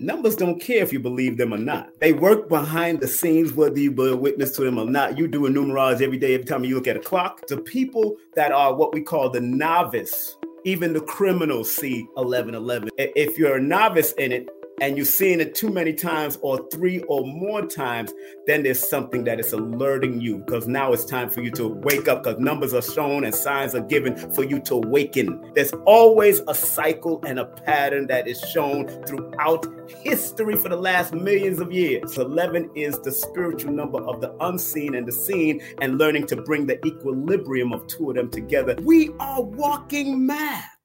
numbers don't care if you believe them or not. They work behind the scenes, whether you be a witness to them or not. You do a numerology every day, every time you look at a clock. The people that are what we call the novice, even the criminals see 1111. If you're a novice in it, and you're seeing it too many times or three or more times, then there's something that is alerting you because now it's time for you to wake up because numbers are shown and signs are given for you to awaken. There's always a cycle and a pattern that is shown throughout history for the last millions of years. 11 is the spiritual number of the unseen and the seen, and learning to bring the equilibrium of two of them together. We are walking math.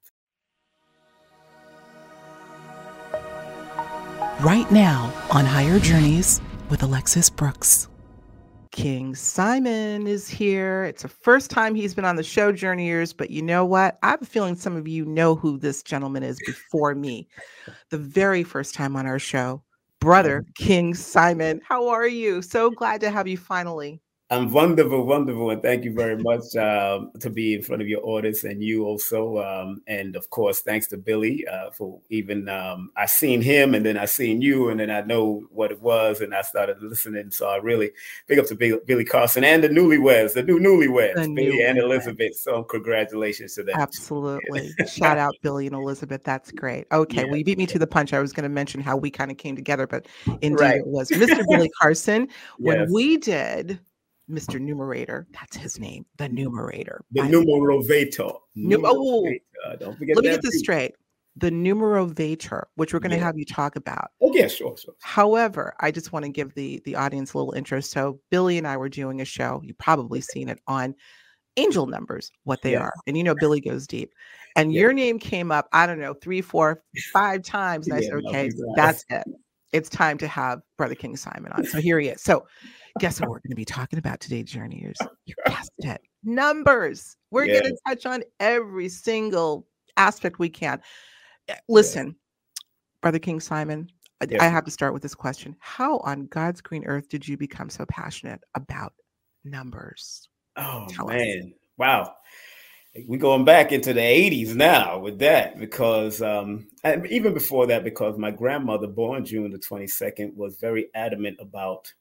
Right now on Higher Journeys with Alexis Brooks. King Simon is here. It's the first time he's been on the show, Journeyers, but you know what? I have a feeling some of you know who this gentleman is before me. The very first time on our show, brother King Simon. How are you? So glad to have you finally. I'm wonderful, wonderful, and thank you very much um, to be in front of your audience and you also, um, and of course, thanks to Billy uh, for even um, I seen him and then I seen you and then I know what it was and I started listening. So I really big up to Billy, Billy Carson and the newlyweds, the new newlyweds, the Billy and Elizabeth. So congratulations to them. Absolutely, shout out Billy and Elizabeth. That's great. Okay, yeah. well you beat me to the punch. I was going to mention how we kind of came together, but indeed right. it was Mr. Billy Carson when yes. we did Mr. Numerator. That's his name, the Numerator. The Numerovator. Num- oh, don't forget. Let me get this straight. The Numerovator, which we're going to yeah. have you talk about. Oh yeah, sure, sure. However, I just want to give the the audience a little interest. So Billy and I were doing a show. You probably seen it on angel numbers, what they yeah. are, and you know Billy goes deep. And yeah. your name came up. I don't know, three, four, five times. And I said, okay, no, that's it. It's time to have Brother King Simon on. So here he is. So guess what we're going to be talking about today, journeyers? You guessed it. Numbers. We're yes. going to touch on every single aspect we can. Eh, listen, yes. Brother King Simon, yes. I have to start with this question. How on God's green earth did you become so passionate about numbers? Oh, Tell man. Us. Wow we're going back into the 80s now with that because um, even before that because my grandmother born june the 22nd was very adamant about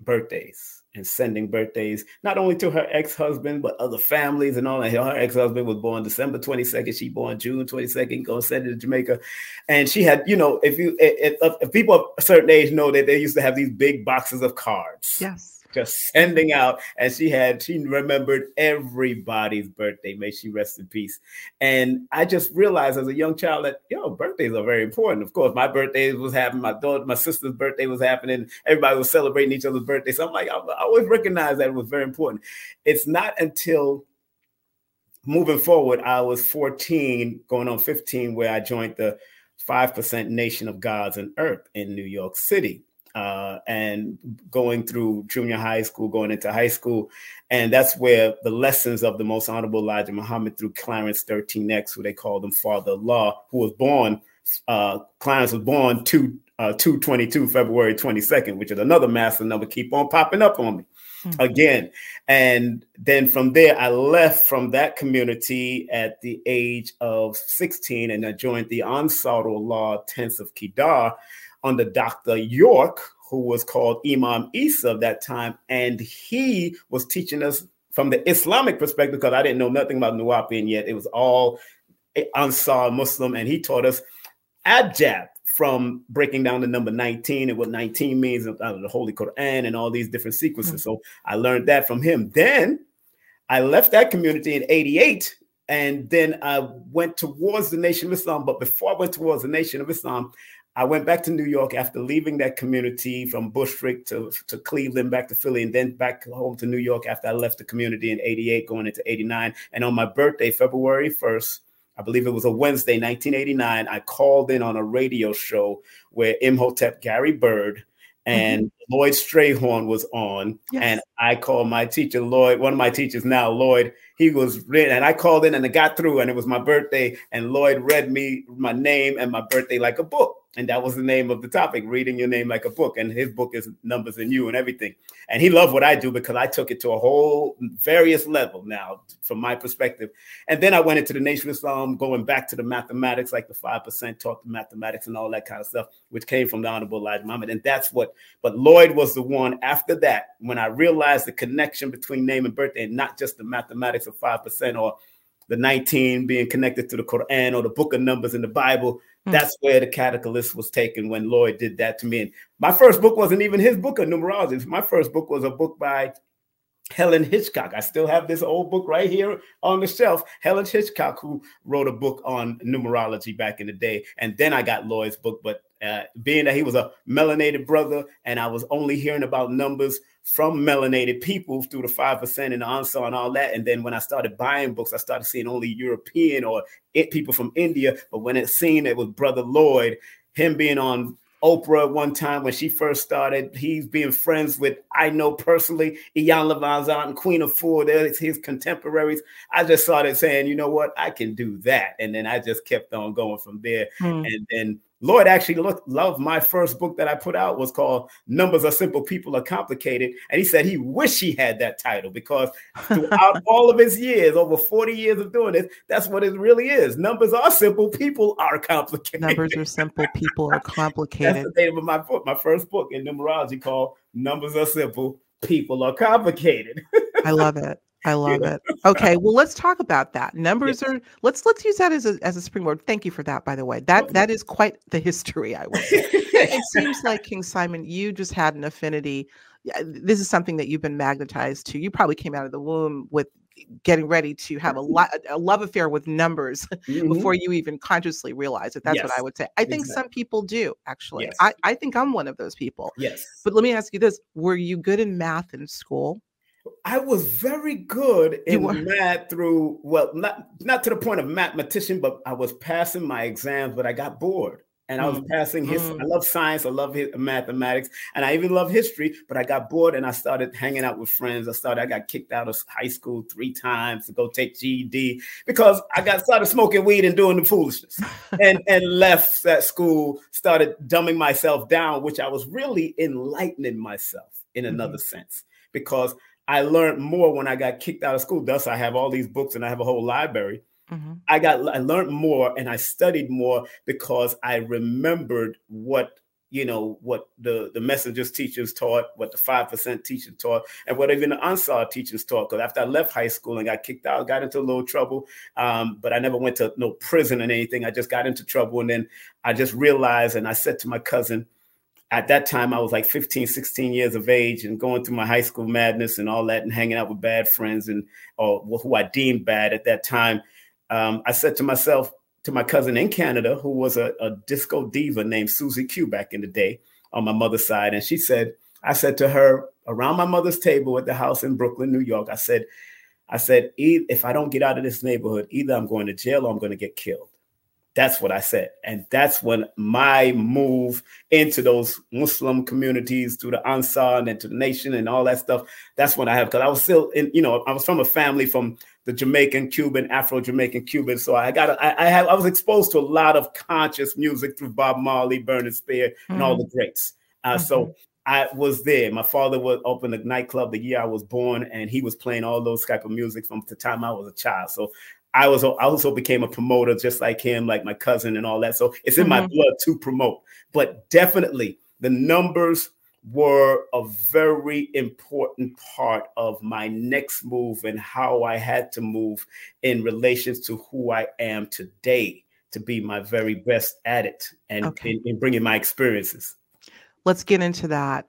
birthdays and sending birthdays not only to her ex-husband but other families and all that. Her ex-husband was born December 22nd. She born June 22nd. Go send it to Jamaica, and she had you know if you if, if people of a certain age know that they used to have these big boxes of cards. Yes just sending out. And she had, she remembered everybody's birthday. May she rest in peace. And I just realized as a young child that, yo, birthdays are very important. Of course, my birthday was happening, my daughter, my sister's birthday was happening. Everybody was celebrating each other's birthday. So I'm like, I, I always recognized that it was very important. It's not until moving forward, I was 14, going on 15, where I joined the 5% Nation of Gods and Earth in New York City uh, and going through junior high school, going into high school. And that's where the lessons of the most honorable Elijah Muhammad through Clarence 13X, who they called him Father Allah, who was born, uh, Clarence was born to uh, 222 February 22nd, which is another massive number, keep on popping up on me mm-hmm. again. And then from there, I left from that community at the age of 16 and I joined the Ansaru Allah Tents of Kedar, under Dr. York, who was called Imam Isa of that time. And he was teaching us from the Islamic perspective, because I didn't know nothing about Nuwaubian yet. It was all Ansar Muslim. And he taught us Abjad from breaking down the number 19 and what 19 means out of the Holy Quran and all these different sequences. Mm-hmm. So I learned that from him. Then I left that community in 88 and then I went towards the Nation of Islam. But before I went towards the Nation of Islam, I went back to New York after leaving that community from Bushwick to, to Cleveland, back to Philly, and then back home to New York after I left the community in 88, going into 89. And on my birthday, February 1st, I believe it was a Wednesday, 1989, I called in on a radio show where Imhotep Gary Byrd and mm-hmm. Lloyd Strayhorn was on. Yes. And I called my teacher, Lloyd, one of my teachers now, Lloyd. He was written, and I called in and I got through, and it was my birthday. And Lloyd read me my name and my birthday like a book. And that was the name of the topic, reading your name like a book. And his book is Numbers in You and everything. And he loved what I do because I took it to a whole various level now from my perspective. And then I went into the Nation of Islam, going back to the mathematics, like the 5% taught the mathematics and all that kind of stuff, which came from the Honorable Elijah Muhammad. And that's what, but Lloyd was the one after that, when I realized the connection between name and birthday and not just the mathematics of 5% or the 19 being connected to the Quran or the book of Numbers in the Bible. Mm. That's where the catalyst was taken when Lloyd did that to me. And my first book wasn't even his book of numerology. My first book was a book by Helen Hitchcock. I still have this old book right here on the shelf. Helen Hitchcock, who wrote a book on numerology back in the day. And then I got Lloyd's book. But uh, being that he was a melanated brother and I was only hearing about numbers from melanated people through the 5% and the Ansar and all that. And then when I started buying books, I started seeing only European or it, people from India. But when it seen it was Brother Lloyd, him being on Oprah one time when she first started. He's being friends with, I know personally, Iyanla Vanzant and Queen Afua. They're his contemporaries. I just started saying, you know what, I can do that. And then I just kept on going from there. Hmm. And then Lloyd actually looked, loved my first book that I put out was called Numbers Are Simple, People Are Complicated. And he said he wished he had that title because throughout all of his years, over 40 years of doing this, that's what it really is. Numbers are simple, people are complicated. Numbers are simple, people are complicated. that's the name of my book, my first book in numerology called Numbers Are Simple, People Are Complicated. I love it. I love it. Okay, well, let's talk about that. Numbers yes. are let's let's use that as a as a springboard. Thank you for that, by the way. That that is quite the history. I would. Say. it seems like King Simon, you just had an affinity. This is something that you've been magnetized to. You probably came out of the womb with getting ready to have a, lot a love affair with numbers mm-hmm. before you even consciously realize it. That's yes. what I would say. I think exactly. some people do actually. Yes. I, I think I'm one of those people. Yes. But let me ask you this: Were you good in math in school? I was very good in math through well, not not to the point of mathematician, but I was passing my exams, but I got bored. And I was mm. passing his. Mm. I love science. I love his, mathematics, and I even love history. But I got bored, and I started hanging out with friends. I started. I got kicked out of high school three times to go take GED because I got started smoking weed and doing the foolishness, and and left that school. Started dumbing myself down, which I was really enlightening myself in another mm-hmm. sense because I learned more when I got kicked out of school. Thus, I have all these books and I have a whole library. Mm-hmm. I got I learned more and I studied more because I remembered what you know what the the messengers teachers taught, what the five percent teachers taught, and what even the Ansar teachers taught. Because after I left high school and got kicked out, got into a little trouble, um, but I never went to no prison and anything. I just got into trouble, and then I just realized, and I said to my cousin, at that time I was like 15, 16 years of age and going through my high school madness and all that and hanging out with bad friends and or who I deemed bad at that time. Um, I said to myself, to my cousin in Canada, who was a, a disco diva named Susie Q back in the day on my mother's side. And she said, I said to her around my mother's table at the house in Brooklyn, New York, I said, I said, if I don't get out of this neighborhood, either I'm going to jail or I'm going to get killed. That's what I said. And that's when my move into those Muslim communities to the Ansar and to the nation and all that stuff, that's when I have, because I was still in, you know, I was from a family from the Jamaican, Cuban, Afro Jamaican, Cuban. So I got, I, I have, I was exposed to a lot of conscious music through Bob Marley, Burning Spear, mm-hmm. and all the greats. Uh, mm-hmm. So I was there. My father was opened a nightclub the year I was born, and he was playing all those type of music from the time I was a child. So I was I also became a promoter just like him, like my cousin and all that. So it's in mm-hmm. my blood to promote. But definitely the numbers were a very important part of my next move and how I had to move in relations to who I am today to be my very best at it and okay. in, in bringing my experiences. Let's get into that.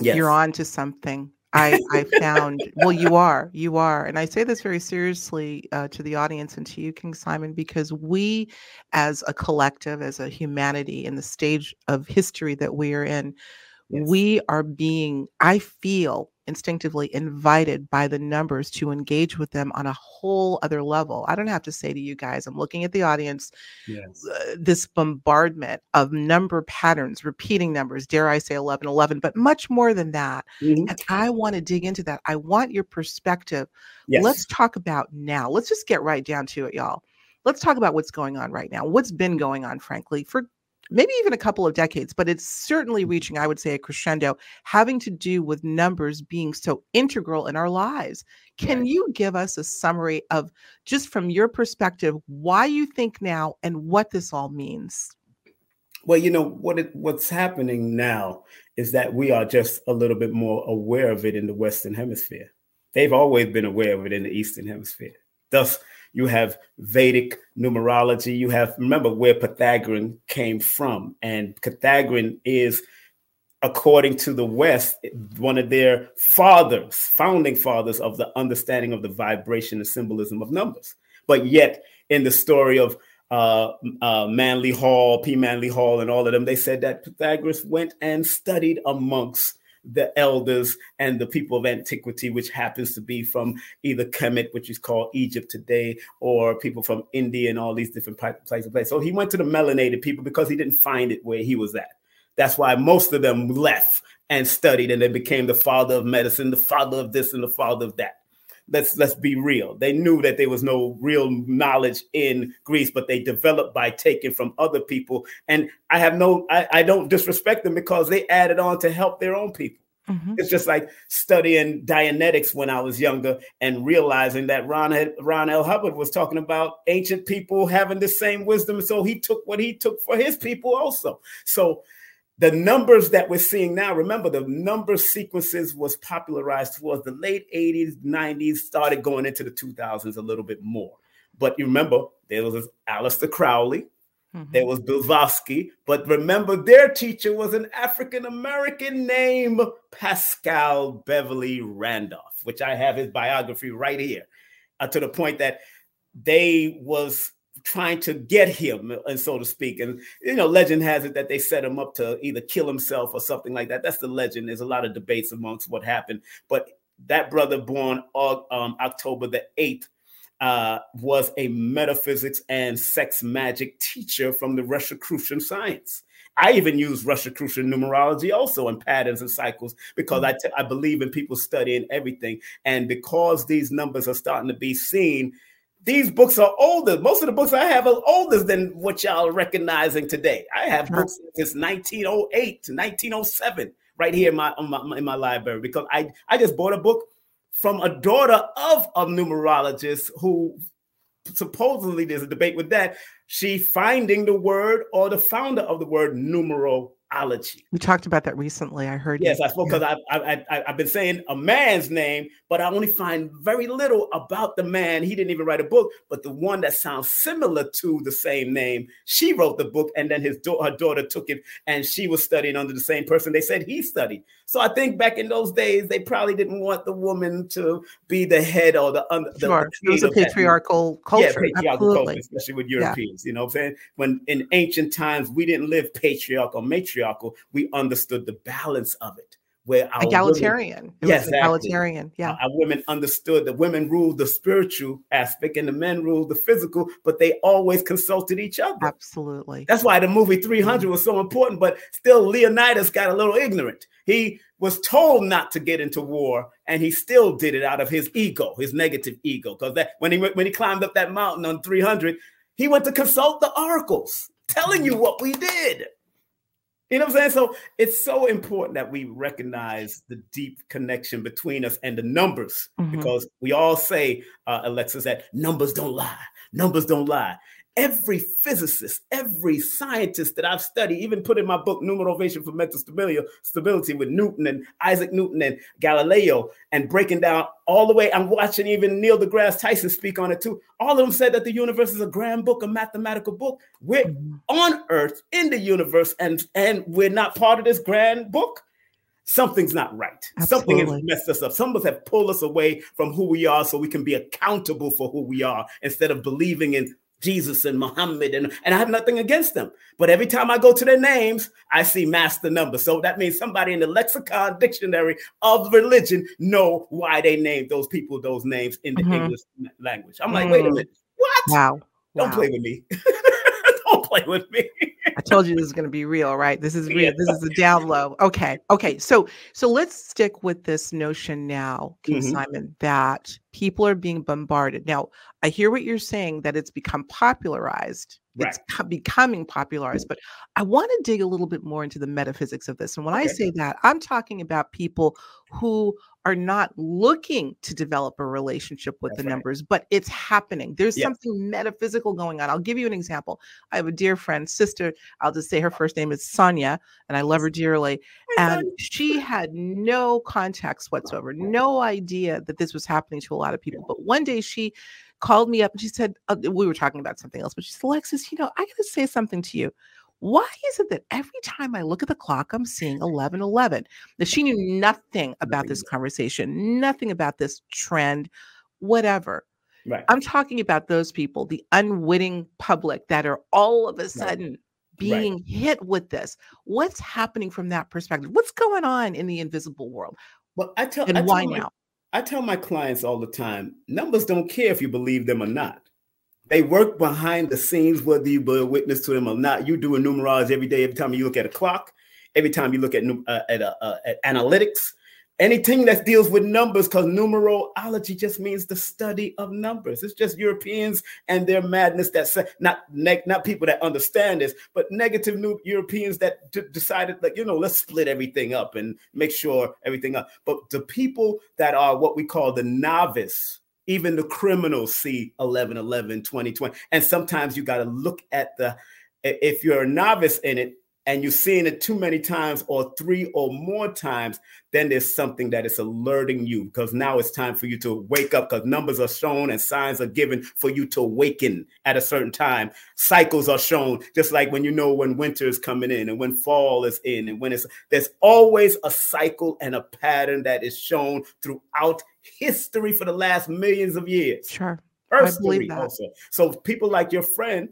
Yes. You're on to something. I, I found, well, you are, you are. And I say this very seriously uh, to the audience and to you, King Simon, because we as a collective, as a humanity in the stage of history that we are in, yes. we are being, I feel, instinctively invited by the numbers to engage with them on a whole other level. I don't have to say to you guys, I'm looking at the audience, yes. uh, this bombardment of number patterns, repeating numbers, dare I say 11, 11, but much more than that. Mm-hmm. And I want to dig into that. I want your perspective. Yes. Let's talk about now. Let's just get right down to it, y'all. Let's talk about what's going on right now. What's been going on, frankly, for maybe even a couple of decades, but it's certainly Mm-hmm. reaching, I would say, a crescendo, having to do with numbers being so integral in our lives. Can Right. you give us a summary of just from your perspective why you think now and what this all means? Well, you know what it, what's happening now is that we are just a little bit more aware of it in the Western Hemisphere. They've always been aware of it in the Eastern Hemisphere. Thus, you have Vedic numerology. You have remember where Pythagorean came from, and Pythagorean is, according to the West, one of their fathers, founding fathers of the understanding of the vibration and symbolism of numbers. But yet, in the story of uh, uh, Manly Hall, P. Manly Hall, and all of them, they said that Pythagoras went and studied amongst the elders and the people of antiquity, which happens to be from either Kemet, which is called Egypt today, or people from India and all these different places. So he went to the melanated people because he didn't find it where he was at. That's why most of them left and studied, and they became the father of medicine, the father of this, and the father of that let's let's be real. They knew that there was no real knowledge in Greece, but they developed by taking from other people. And I have no, I, I don't disrespect them because they added on to help their own people. Mhm. It's just like studying Dianetics when I was younger and realizing that Ron had, Ron L. Hubbard was talking about ancient people having the same wisdom. So he took what he took for his people also. So the numbers that we're seeing now remember the number sequences was popularized towards the late 80s 90s started going into the 2000s a little bit more but you remember there was Aleister Crowley Mhm. there was Blavatsky, but remember their teacher was an African American named Paschal Beverly Randolph, which I have his biography right here, uh, to the point that they was trying to get him, and so to speak. And you know, legend has it that they set him up to either kill himself or something like that. That's the legend. There's a lot of debates amongst what happened, but that brother, born um, October the eighth, uh, was a metaphysics and sex magic teacher from the Rosicrucian science. I even use Rosicrucian numerology also in patterns and cycles because I, t- I believe in people studying everything. And because these numbers are starting to be seen, these books are older. Most of the books I have are older than what y'all are recognizing today. I have books since 1908 to 1907 right here in my, in my in my library because I I just bought a book from a daughter of a numerologist who supposedly there's a debate with that she finding the word or the founder of the word We talked about that recently. I heard. you. Yes, I spoke because I, I, I, I've been saying a man's name, but I only find very little about the man. He didn't even write a book, but the one that sounds similar to the same name, she wrote the book, and then his da- her daughter took it, and she was studying under the same person. They said he studied. So I think back in those days, they probably didn't want the woman to be the head or the under. the Sure. It was a patriarchal yeah, patriarchal Absolutely. culture, especially with Europeans. You know what I'm saying? When in ancient times we didn't live patriarchal or matriarchal, we understood the balance of it. Where our women- Egalitarian. It Yes, exactly. egalitarian. Yeah. our women understood that women ruled the spiritual aspect and the men ruled the physical, but they always consulted each other. Absolutely. That's why the movie 300 mm. was so important, but still Leonidas got a little ignorant. He was told not to get into war, and he still did it out of his ego, his negative ego. Because that when he went, when he climbed up that mountain on 300, he went to consult the oracles, telling you what we did. You know what I'm saying? So it's so important that we recognize the deep connection between us and the numbers Mhm. because we all say, uh, Alexis, that numbers don't lie. Numbers don't lie. Every physicist, every scientist that I've studied, even put in my book, Numerovation for Mental Stability, with Newton and Isaac Newton and Galileo, and breaking down all the way. I'm watching even Neil deGrasse Tyson speak on it too. All of them said that the universe is a grand book, a mathematical book. We're Mhm. on Earth in the universe, and and we're not part of this grand book. Something's not right. Something has messed us up. Some of us have pulled us away from who we are, so we can be accountable for who we are instead of believing in Jesus and Muhammad. And, and I have nothing against them. But every time I go to their names, I see master number. So that means somebody in the lexicon dictionary of religion know why they named those people those names in the Mhm. English language. I'm like, wait a Mm. minute. What? Wow. Don't Wow. play with me. Play with me. I told you this is going to be real, right? This is real. Yeah. This is the down low. Okay. Okay. So so let's stick with this notion now, King Mhm. Simon, that People are being bombarded. Now, I hear what you're saying that it's become popularized. Right. It's co- becoming popularized, but I want to dig a little bit more into the metaphysics of this. And when I say that, I'm talking about people who are not looking to develop a relationship with That's the right. numbers, but it's happening. There's Yes. something metaphysical going on. I'll give you an example. I have a dear friend, sister. I'll just say her first name is Sonia, and I love her dearly. And she had no context whatsoever, no idea that this was happening to a lot of people. But one day she called me up and she said, uh, We were talking about something else, but she said, Alexis, you know, I got to say something to you. Why is it that every time I look at the clock, I'm seeing 11 11? That she knew nothing about this conversation, nothing about this trend, whatever. Right. I'm talking about those people, the unwitting public that are all of a sudden being hit with this. What's happening from that perspective? What's going on in the invisible world? Well, I tell And I why my- now? I tell my clients all the time, numbers don't care if you believe them or not. They work behind the scenes, whether you bear witness to them or not. You do a numerology every day. Every time you look at a clock, every time you look at uh, at, uh, uh, at analytics, anything that deals with numbers, because numerology just means the study of numbers. It's just Europeans and their madness that not not people that understand this, but negative new Europeans that d- decided like you know let's split everything up and make sure everything up. But the people that are what we call the novice, even the criminals see 11 11 20 20 and sometimes you got to look at the if you're a novice in it and you're seeing it too many times or three or more times then there's something that is alerting you because now it's time for you to wake up because numbers are shown and signs are given for you to awaken at a certain time cycles are shown just like when you know when winter is coming in and when fall is in and when it's there's always a cycle and a pattern that is shown throughout history for the last millions of years Sure. Earth believe that. also. So people like your friend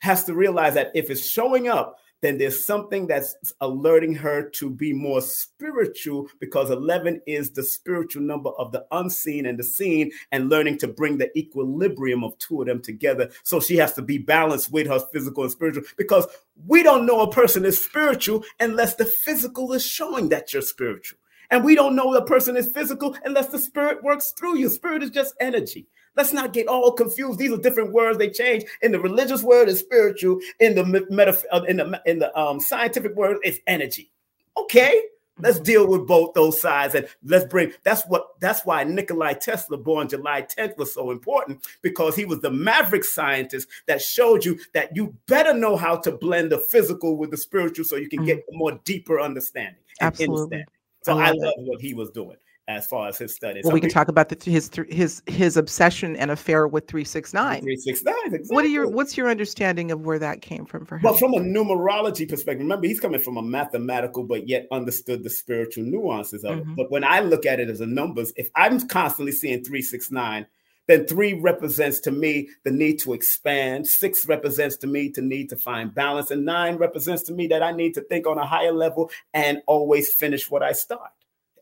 has to realize that if it's showing up, then there's something that's alerting her to be more spiritual because 11 is the spiritual number of the unseen and the seen and learning to bring the equilibrium of two of them together. So she has to be balanced with her physical and spiritual because we don't know a person is spiritual unless the physical is showing that you're spiritual. And we don't know the person is physical unless the spirit works through you. Spirit is just energy Let's not get all confused. These are different words. They change. In the religious word, is spiritual. In the metaph- uh, in the in the um, scientific word, it's energy. Okay, let's deal with both those sides and let's bring. That's what. That's why Nikolai Tesla, born July 10th, was so important because he was the maverick scientist that showed you that you better know how to blend the physical with the spiritual so you can get a more deeper understanding. and Absolutely. understanding. So I I love love what he was doing as far as his studies. Well, we can talk about the, his his his obsession and affair with three six nine. Three six nine. Exactly. What are your what's your understanding of where that came from for him? Well, from a numerology perspective, remember he's coming from a mathematical, but yet understood the spiritual nuances of Mhm. it. But when I look at it as a numbers, if I'm constantly seeing three six nine, then three represents to me the need to expand. Six represents to me to need to find balance, and nine represents to me that I need to think on a higher level and always finish what I start.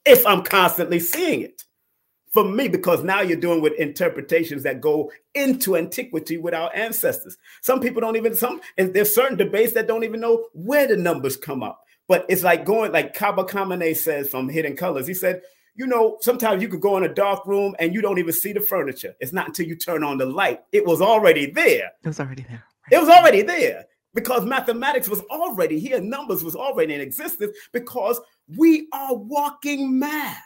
If I'm constantly seeing it for me because now you're doing with interpretations that go into antiquity with our ancestors. Some people don't even some and there's certain debates that don't even know where the numbers come up. But it's like going like Kaba Kamene says from Hidden Colors. He said, you know, sometimes you could go in a dark room and you don't even see the furniture. It's not until you turn on the light. It was already there. it was already there. It was already there because mathematics was already here, numbers was already in existence because we are walking math.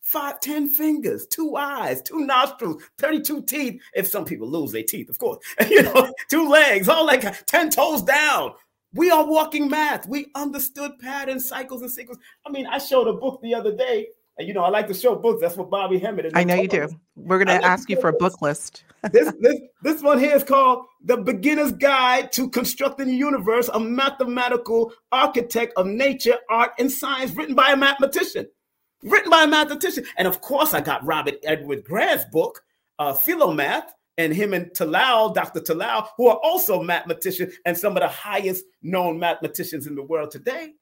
Five, ten fingers, two eyes, two nostrils, 32 teeth. If some people lose their teeth, of course, you know, two legs, all like 10 toes down. We are walking math. We understood patterns, cycles, and sequences. I mean, I showed a book the other day, and you know, I like to show books. That's what Bobby Hemmitt is. I know you do. We're gonna like ask you for a book list. this this this one here is called The Beginner's Guide to Constructing the Universe, a mathematical architect of nature, art, and science, written by a mathematician. Written by a mathematician. And of course, I got Robert Edward Grant's book, uh, Philomath, and him and Talal, Dr. Talal, who are also mathematicians and some of the highest known mathematicians in the world today.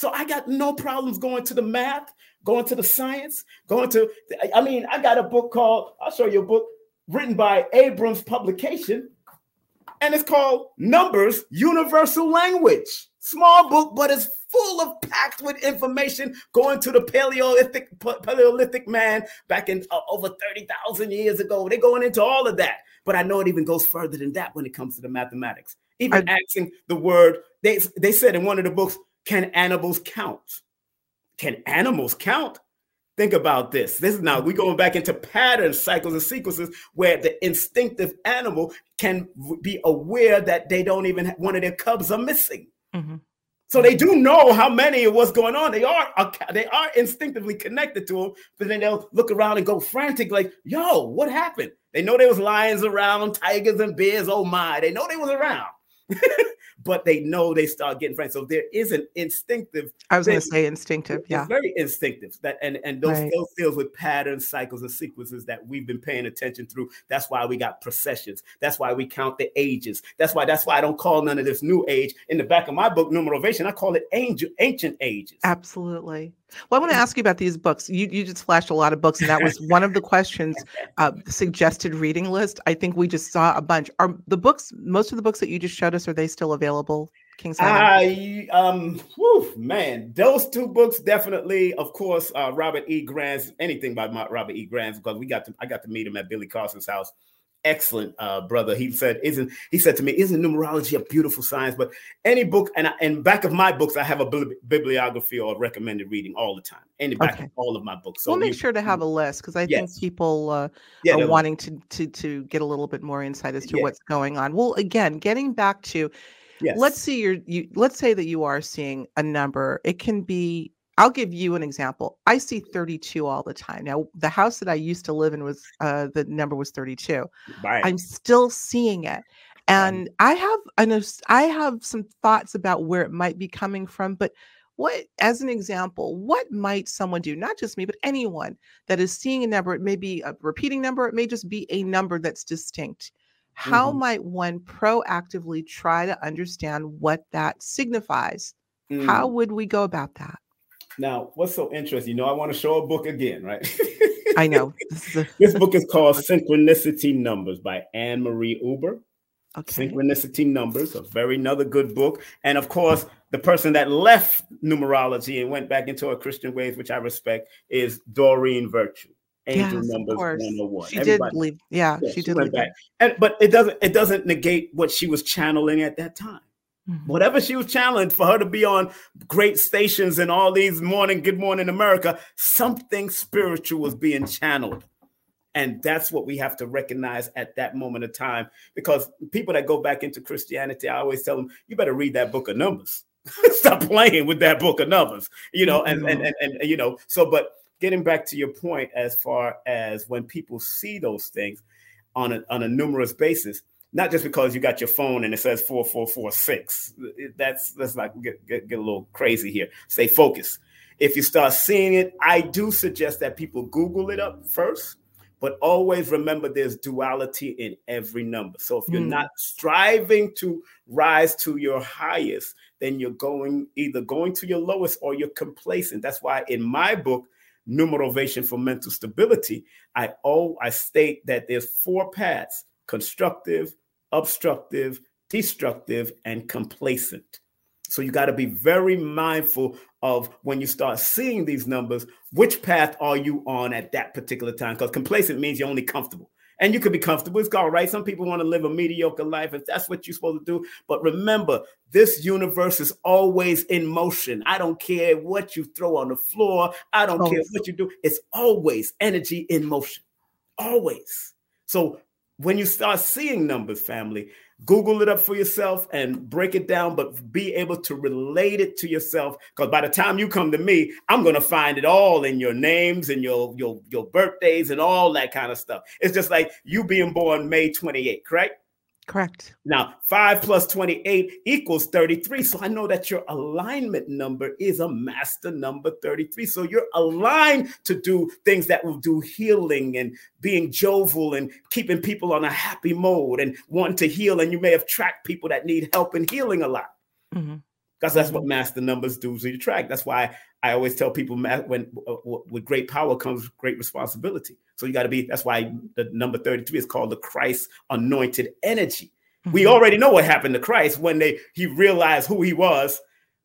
So I got no problems going to the math, going to the science, going to, I mean, I got a book called, I'll show you a book written by Abrams Publication, and it's called Numbers Universal Language. Small book, but it's full of packed with information going to the Paleolithic Paleolithic man back in uh, over 30,000 years ago. They're going into all of that. But I know it even goes further than that when it comes to the mathematics. Even I, asking the word, they, they said in one of the books, can animals count? Can animals count? Think about this. This is now we going back into patterns, cycles, and sequences where the instinctive animal can be aware that they don't even one of their cubs are missing. Mm-hmm. So they do know how many of what's going on. They are they are instinctively connected to them, but then they'll look around and go frantic, like, "Yo, what happened?" They know there was lions around, tigers and bears. Oh my! They know they was around. but they know they start getting friends. So there is an instinctive. I was going to say instinctive. Yeah, very instinctive. That and and those right. those deals with patterns, cycles, and sequences that we've been paying attention through. That's why we got processions. That's why we count the ages. That's why that's why I don't call none of this new age. In the back of my book, Numerovation, I call it ancient ancient ages. Absolutely. Well, I want to ask you about these books. You you just flashed a lot of books, and that was one of the questions. Uh, suggested reading list. I think we just saw a bunch. Are the books? Most of the books that you just showed us are they still available? King I um, whew, man, those two books definitely. Of course, uh, Robert E. Grant's anything by Robert E. Grant because we got to I got to meet him at Billy Carson's house excellent uh, brother. He said, "Isn't he said to me, isn't numerology a beautiful science?" But any book, and I, and back of my books, I have a bibliography or recommended reading all the time. In the back okay. of all of my books. So we'll make you, sure to have a list because I yes. think people uh, yeah, are wanting to to to get a little bit more insight as to what's going on. Well, again, getting back to. Yes. Let's see your you let's say that you are seeing a number. It can be I'll give you an example. I see 32 all the time. Now, the house that I used to live in was uh, the number was 32. Right. I'm still seeing it. And I have an, I have some thoughts about where it might be coming from, but what as an example, what might someone do, not just me, but anyone that is seeing a number, it may be a repeating number, it may just be a number that's distinct. How mm-hmm. might one proactively try to understand what that signifies? Mm. How would we go about that? Now, what's so interesting? You know, I want to show a book again, right? I know. this book is called Synchronicity Numbers by Anne Marie Uber. Okay. Synchronicity Numbers, a very another good book. And of course, the person that left numerology and went back into a Christian ways, which I respect, is Doreen Virtue. Angel yes, Numbers 101. She Everybody, did leave. Yeah, yeah she, she, did went back. And, but it doesn't it doesn't negate what she was channeling at that time. Mm-hmm. Whatever she was challenged for her to be on great stations and all these morning, good morning America, something spiritual was being channeled. And that's what we have to recognize at that moment of time. Because people that go back into Christianity, I always tell them, you better read that book of numbers. Stop playing with that book of numbers, you know, and, and, and, and, you know, so, but getting back to your point, as far as when people see those things on a, on a numerous basis, not just because you got your phone and it says 4446. That's that's like get, get, get a little crazy here. Stay focused. If you start seeing it, I do suggest that people Google it up first, but always remember there's duality in every number. So if you're mm. not striving to rise to your highest, then you're going either going to your lowest or you're complacent. That's why in my book, Numerovation for Mental Stability, I oh I state that there's four paths: constructive, obstructive, destructive, and complacent. So you got to be very mindful of when you start seeing these numbers, which path are you on at that particular time? Because complacent means you're only comfortable. And you could be comfortable. It's all right. Some people want to live a mediocre life if that's what you're supposed to do. But remember, this universe is always in motion. I don't care what you throw on the floor. I don't oh. care what you do. It's always energy in motion. Always. So when you start seeing numbers, family, Google it up for yourself and break it down, but be able to relate it to yourself. Because by the time you come to me, I'm gonna find it all in your names and your your your birthdays and all that kind of stuff. It's just like you being born May 28th, correct? Correct. Now, 5 plus 28 equals 33. So I know that your alignment number is a master number 33. So you're aligned to do things that will do healing and being jovial and keeping people on a happy mode and wanting to heal. And you may have tracked people that need help and healing a lot. Mm-hmm because that's what master numbers do to your track. That's why I always tell people when uh, with great power comes great responsibility. So you got to be. That's why the number thirty three is called the Christ anointed energy. Mm-hmm. We already know what happened to Christ when they he realized who he was.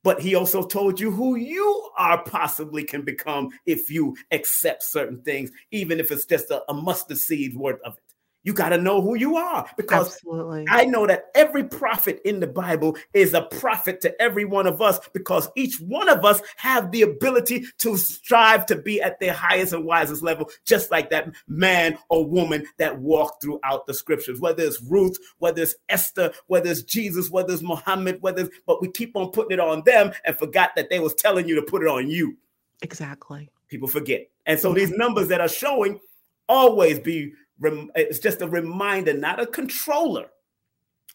but he also told you who you are possibly can become if you accept certain things, even if it's just a, a mustard seed worth of it. You got to know who you are because Absolutely. I know that every prophet in the Bible is a prophet to every one of us because each one of us have the ability to strive to be at their highest and wisest level, just like that man or woman that walked throughout the scriptures, whether it's Ruth, whether it's Esther, whether it's Jesus, whether it's Muhammad, whether it's, but we keep on putting it on them and forgot that they was telling you to put it on you. Exactly. People forget. And so these numbers that are showing always be it's just a reminder, not a controller.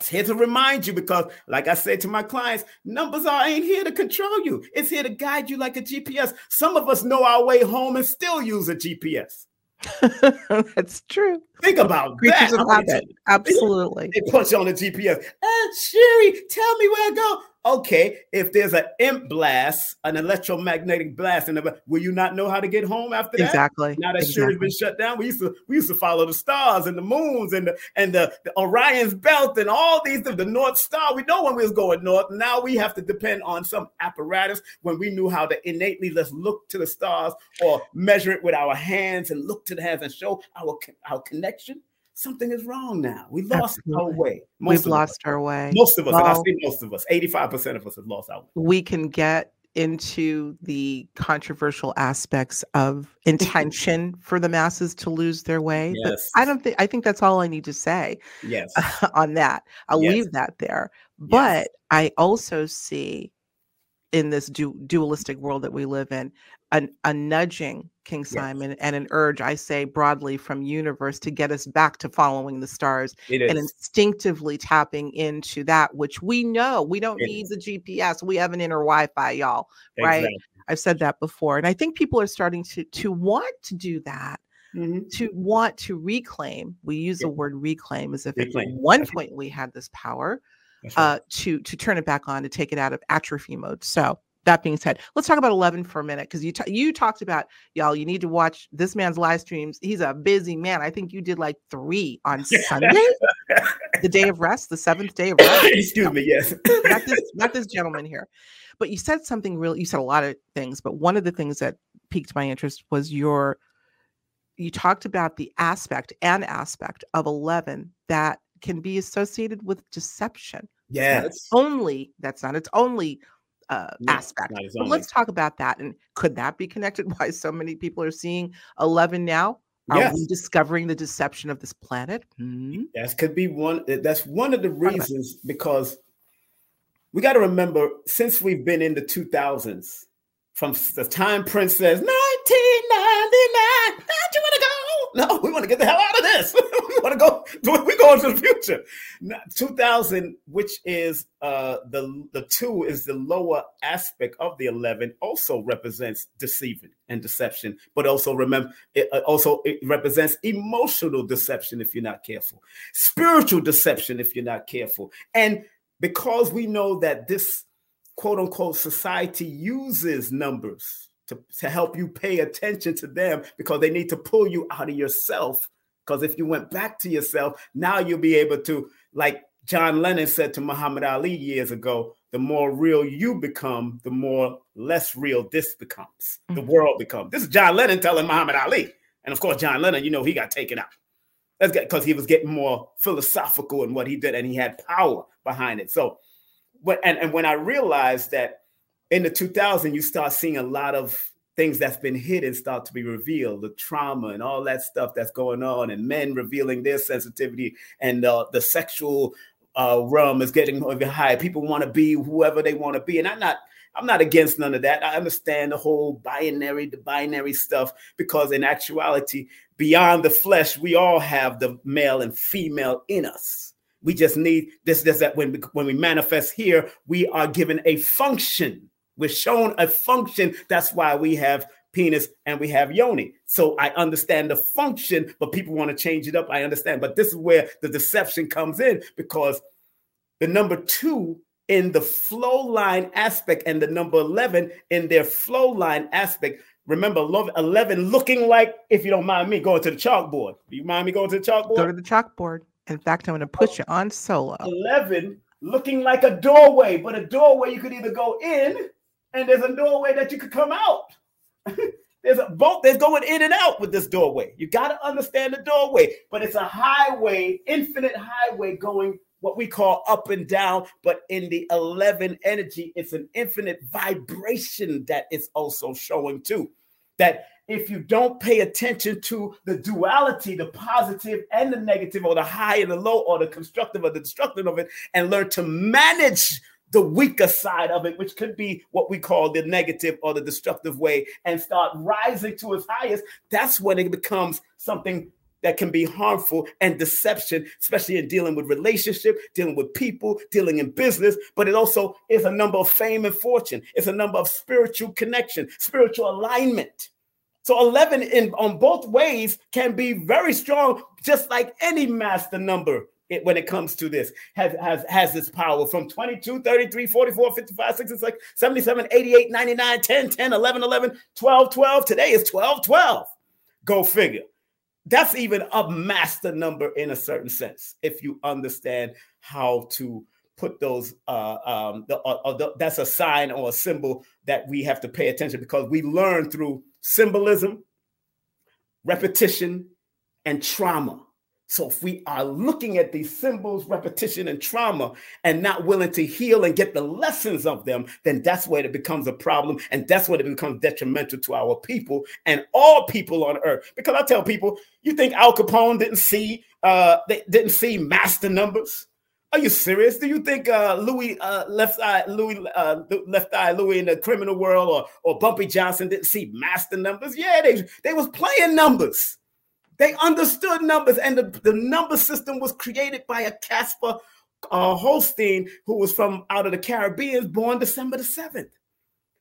It's here to remind you because, like I said to my clients, numbers are ain't here to control you. It's here to guide you like a GPS. Some of us know our way home and still use a GPS. That's true. Think about Creatures that. of habit. Absolutely. They punch you on the GPS. Uh, Sherry, tell me where to go. Okay, if there's an imp blast, an electromagnetic blast, and will you not know how to get home after that? Exactly. Now that exactly. Sherry's been shut down, we used to we used to follow the stars and the moons and the and the, the Orion's belt and all these the North Star. We know when we was going north. Now we have to depend on some apparatus when we knew how to innately let's look to the stars or measure it with our hands and look to the hands and show our our connection something is wrong now. We lost Absolutely. our way. We've lost us. our way. Most of us, well, and I say most of us, 85% of us have lost our way. We can get into the controversial aspects of intention for the masses to lose their way. Yes. But I don't think I think that's all I need to say yes. on that. I'll Yes. leave that there. But I also see in this du- dualistic world that we live in an, a nudging king Yes. simon and an urge i say broadly from universe to get us back to following the stars and instinctively tapping into that which we know we don't It need is. the gps we have an inner wi-fi y'all right? Exactly. i've said that before and i think people are starting to to want to do that Mhm. to want to reclaim we use the word reclaim as if at one That's right. point we had this power right. uh, to to turn it back on to take it out of atrophy mode. So that being said, let's talk about Eleven for a minute because you ta- you talked about y'all. You need to watch this man's live streams. He's a busy man. I think you did like three on Sunday, the day of rest, the seventh day of rest. Excuse me. Yes. not this not this gentleman here. But you said something real. You said a lot of things, but one of the things that piqued my interest was your. You talked about the aspect, and aspect of Eleven that can be associated with deception yes. only that's not its only uh, No, aspect. But let's talk about that. And could that be connected? Why so many people are seeing eleven now? Are Yes. we discovering the deception of this planet? Hmm? That could be one. That's one of the reasons because we got to remember since we've been in the 2000s, from the time Prince says 1999, don't you want to go? No, we want to get the hell out of this. we want to go. We go into the future. 2000, which is uh, the the two is the lower aspect of the 11, also represents deceiving and deception. But also remember, it uh, also it represents emotional deception if you're not careful, spiritual deception if you're not careful, and because we know that this quote unquote society uses numbers to, to help you pay attention to them because they need to pull you out of yourself. Because if you went back to yourself, now you'll be able to, like John Lennon said to Muhammad Ali years ago, the more real you become, the more less real this becomes, the Mhm. world becomes. This is John Lennon telling Muhammad Ali. And of course, John Lennon, you know, he got taken out. That's because he was getting more philosophical in what he did and he had power behind it. So, but and, and when I realized that in the 2000s, you start seeing a lot of things that's been hidden start to be revealed, the trauma and all that stuff that's going on, and men revealing their sensitivity, and uh, the sexual uh, realm is getting even higher. People want to be whoever they want to be, and I'm not. I'm not against none of that. I understand the whole binary, the binary stuff, because in actuality, beyond the flesh, we all have the male and female in us. We just need this, this, that when we, when we manifest here, we are given a function. We're shown a function. That's why we have penis and we have yoni. So I understand the function, but people want to change it up. I understand. But this is where the deception comes in because the number two in the flow line aspect and the number 11 in their flow line aspect. Remember, love 11 looking like, if you don't mind me, going to the chalkboard. Do you mind me going to the chalkboard? Go to the chalkboard. In fact, I'm going to put you on solo. 11 looking like a doorway, but a doorway you could either go in and there's a doorway that you could come out. there's a boat that's going in and out with this doorway. You got to understand the doorway, but it's a highway, infinite highway going what we call up and down, but in the 11 energy, it's an infinite vibration that it's also showing too. That if you don't pay attention to the duality, the positive and the negative, or the high and the low, or the constructive or the destructive of it, and learn to manage the weaker side of it, which could be what we call the negative or the destructive way, and start rising to its highest, that's when it becomes something that can be harmful and deception, especially in dealing with relationship, dealing with people, dealing in business. But it also is a number of fame and fortune. It's a number of spiritual connection, spiritual alignment. So 11 in on both ways can be very strong, just like any master number it, when it comes to this has, has has this power from 22 33 44 55 66 77 88 99 10 10 11 11 12 12 today is 12 12 go figure. That's even a master number in a certain sense if you understand how to put those uh, um, the, uh, uh, the, that's a sign or a symbol that we have to pay attention because we learn through symbolism, repetition, and trauma. So if we are looking at these symbols, repetition, and trauma, and not willing to heal and get the lessons of them, then that's where it becomes a problem, and that's where it becomes detrimental to our people and all people on earth. Because I tell people, you think Al Capone didn't see uh, they didn't see master numbers? Are you serious? Do you think uh, Louis uh, left eye Louis uh, left eye Louis in the criminal world or or Bumpy Johnson didn't see master numbers? Yeah, they they was playing numbers. They understood numbers, and the, the number system was created by a Casper uh, Holstein who was from out of the Caribbean, born December the seventh.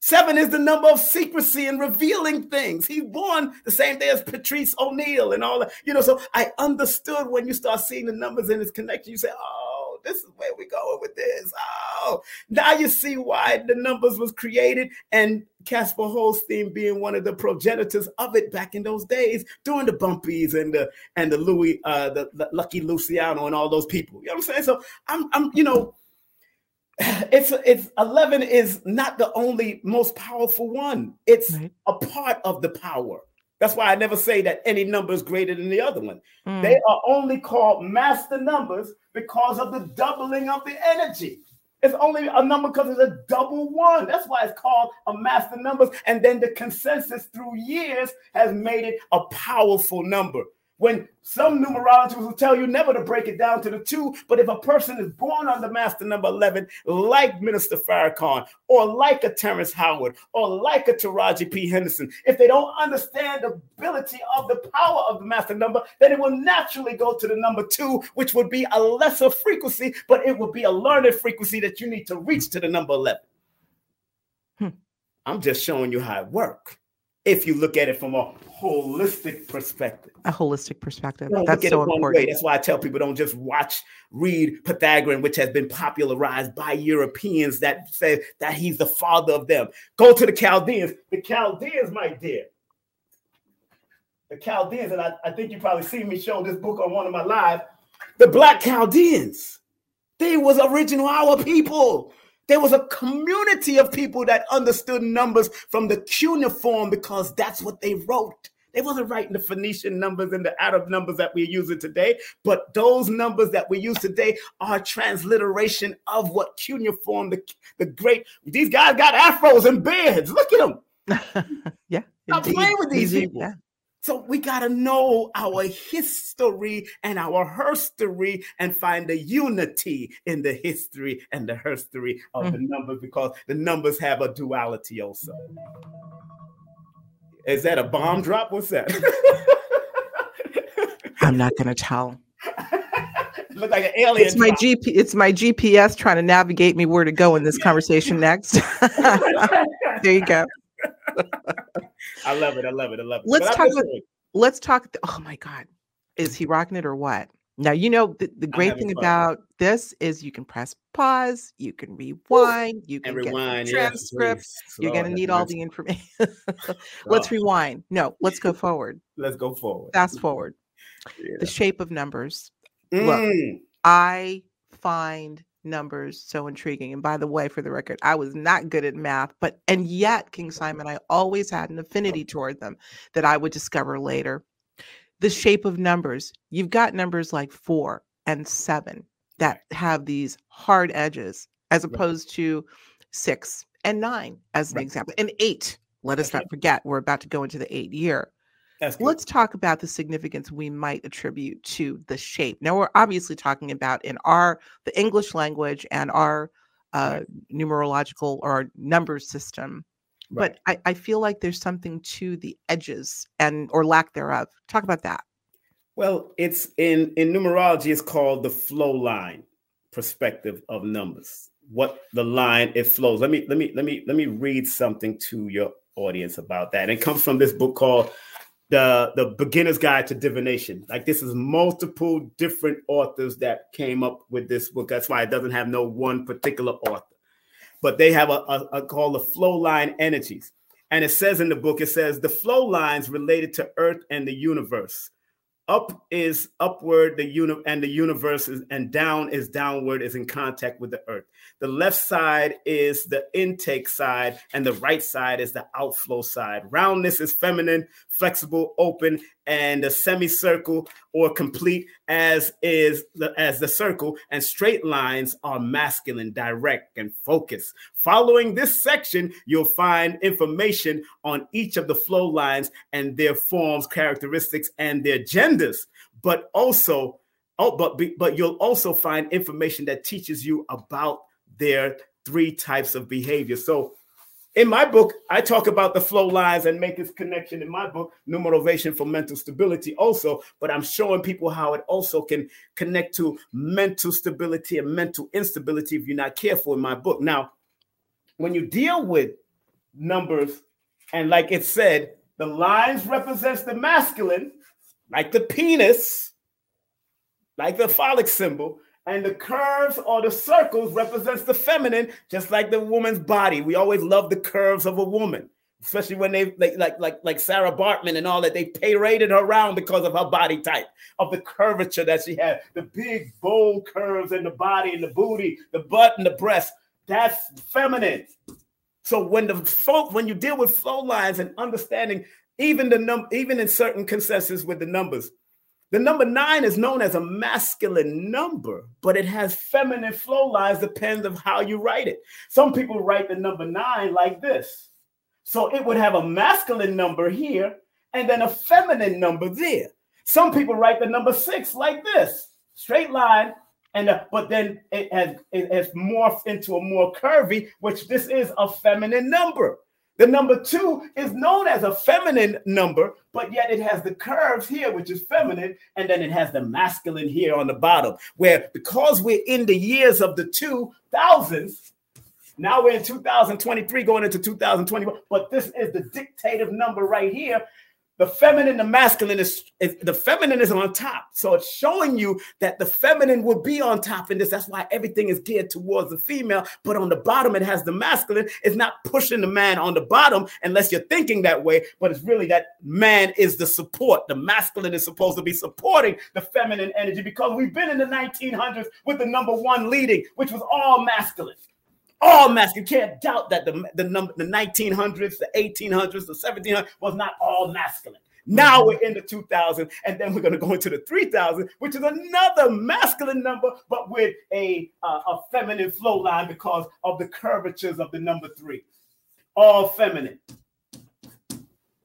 Seven is the number of secrecy and revealing things. He's born the same day as Patrice O'Neal and all that. You know, so I understood when you start seeing the numbers in its connection, you say, oh, this is where we're going with this. Oh, now you see why the numbers was created and Casper Holstein being one of the progenitors of it back in those days, doing the bumpies and the and the Louis, uh, the, the Lucky Luciano and all those people. You know what I'm saying? So I'm, I'm, you know, it's it's 11 is not the only most powerful one. It's right. a part of the power. That's why I never say that any number is greater than the other one. Mm. They are only called master numbers because of the doubling of the energy. It's only a number because it's a double one. That's why it's called a master numbers. And then the consensus through years has made it a powerful number when some numerologists will tell you never to break it down to the two, but if a person is born under master number 11, like Minister Farrakhan, or like a Terrence Howard, or like a Taraji P. Henderson, if they don't understand the ability of the power of the master number, then it will naturally go to the number two, which would be a lesser frequency, but it would be a learned frequency that you need to reach to the number 11. Hmm. I'm just showing you how it works if you look at it from a holistic perspective. A holistic perspective. That's so important. Way. That's why I tell people don't just watch, read Pythagorean, which has been popularized by Europeans that say that he's the father of them. Go to the Chaldeans. The Chaldeans, my dear. The Chaldeans, and I, I think you probably seen me show this book on one of my lives. The Black Chaldeans. They was original our people. There was a community of people that understood numbers from the cuneiform because that's what they wrote. They wasn't writing the Phoenician numbers and the Arab numbers that we're using today, but those numbers that we use today are transliteration of what cuneiform, the, the great, these guys got afros and beards. Look at them. yeah. Stop playing with these people. Yeah. So we got to know our history and our herstory and find the unity in the history and the herstory of mm. the numbers because the numbers have a duality also. Is that a bomb drop? What's that? I'm not going to tell. Look like an alien. It's my GP. It's my GPS trying to navigate me where to go in this conversation next. there you go. I love it. I love it. I love it. Let's talk. About, let's talk. Oh my God, is he rocking it or what? Now you know the, the great thing about this is you can press pause, you can rewind, you can rewind, get transcripts. Yes, You're gonna need all the information. let's oh. rewind. No, let's go forward. Let's go forward. Fast forward. Yeah. The shape of numbers. Mm. Look, I find numbers so intriguing? And by the way, for the record, I was not good at math, but and yet, King Simon, I always had an affinity toward them that I would discover later. The shape of numbers. You've got numbers like four and seven that have these hard edges, as opposed to six and nine, as an right. example, and eight. Let us not forget, we're about to go into the eight year. Let's talk about the significance we might attribute to the shape. Now, we're obviously talking about in our the English language and our uh, right. numerological or our number system, right. but I, I feel like there's something to the edges and or lack thereof. Talk about that. Well, it's in in numerology. It's called the flow line perspective of numbers. What the line it flows. Let me let me let me let me read something to your audience about that. And it comes from this book called the the beginner's guide to divination. Like this is multiple different authors that came up with this book. That's why it doesn't have no one particular author. But they have a, a, a called the flow line energies. And it says in the book it says the flow lines related to earth and the universe. Up is upward the uni- and the universe is and down is downward is in contact with the earth the left side is the intake side and the right side is the outflow side. Roundness is feminine flexible open and a semicircle or complete as is the as the circle. And straight lines are masculine direct and focused. Following this section you'll find information on each of the flow lines and their forms characteristics and their genders. But also oh but but you'll also find information that teaches you about their three types of behavior so in my book, I talk about the flow lines and make this connection in my book, Numerovation for Mental Stability, also. But I'm showing people how it also can connect to mental stability and mental instability if you're not careful in my book. Now, when you deal with numbers, and like it said, the lines represents the masculine, like the penis, like the phallic symbol, and the curves or the circles represents the feminine, just like the woman's body. We always love the curves of a woman, especially when they like like like, like Sarah Baartman and all that. They paraded her around because of her body type, of the curvature that she had, the big bold curves in the body and the booty, the butt and the breast. That's feminine. So when the folk, when you deal with flow lines and understanding even the num, even in certain consensus with the numbers, the number nine is known as a masculine number, but it has feminine flow lines, depends of how you write it. Some people write the number nine like this. So it would have a masculine number here and then a feminine number there. Some people write the number six like this, straight line, and uh, but then it has it has morphed into a more curvy, which this is a feminine number. The number two is known as a feminine number, but yet it has the curves here, which is feminine, and then it has the masculine here on the bottom. Where because we're in the years of the 2000s, now we're in 2023 going into 2021, but this is the dictative number right here the feminine, the masculine is, is, the feminine is on top. So it's showing you that the feminine will be on top in this. That's why everything is geared towards the female. But on the bottom, it has the masculine. It's not pushing the man on the bottom unless you're thinking that way. But it's really that man is the support. The masculine is supposed to be supporting the feminine energy because we've been in the 1900s with the number one leading, which was all masculine all masculine. You can't doubt that the, the number, the 1900s, the 1800s, the 1700s was not all masculine. Now we're in the 2000, and then we're going to go into the 3000, which is another masculine number, but with a, uh, a feminine flow line because of the curvatures of the number three. All feminine,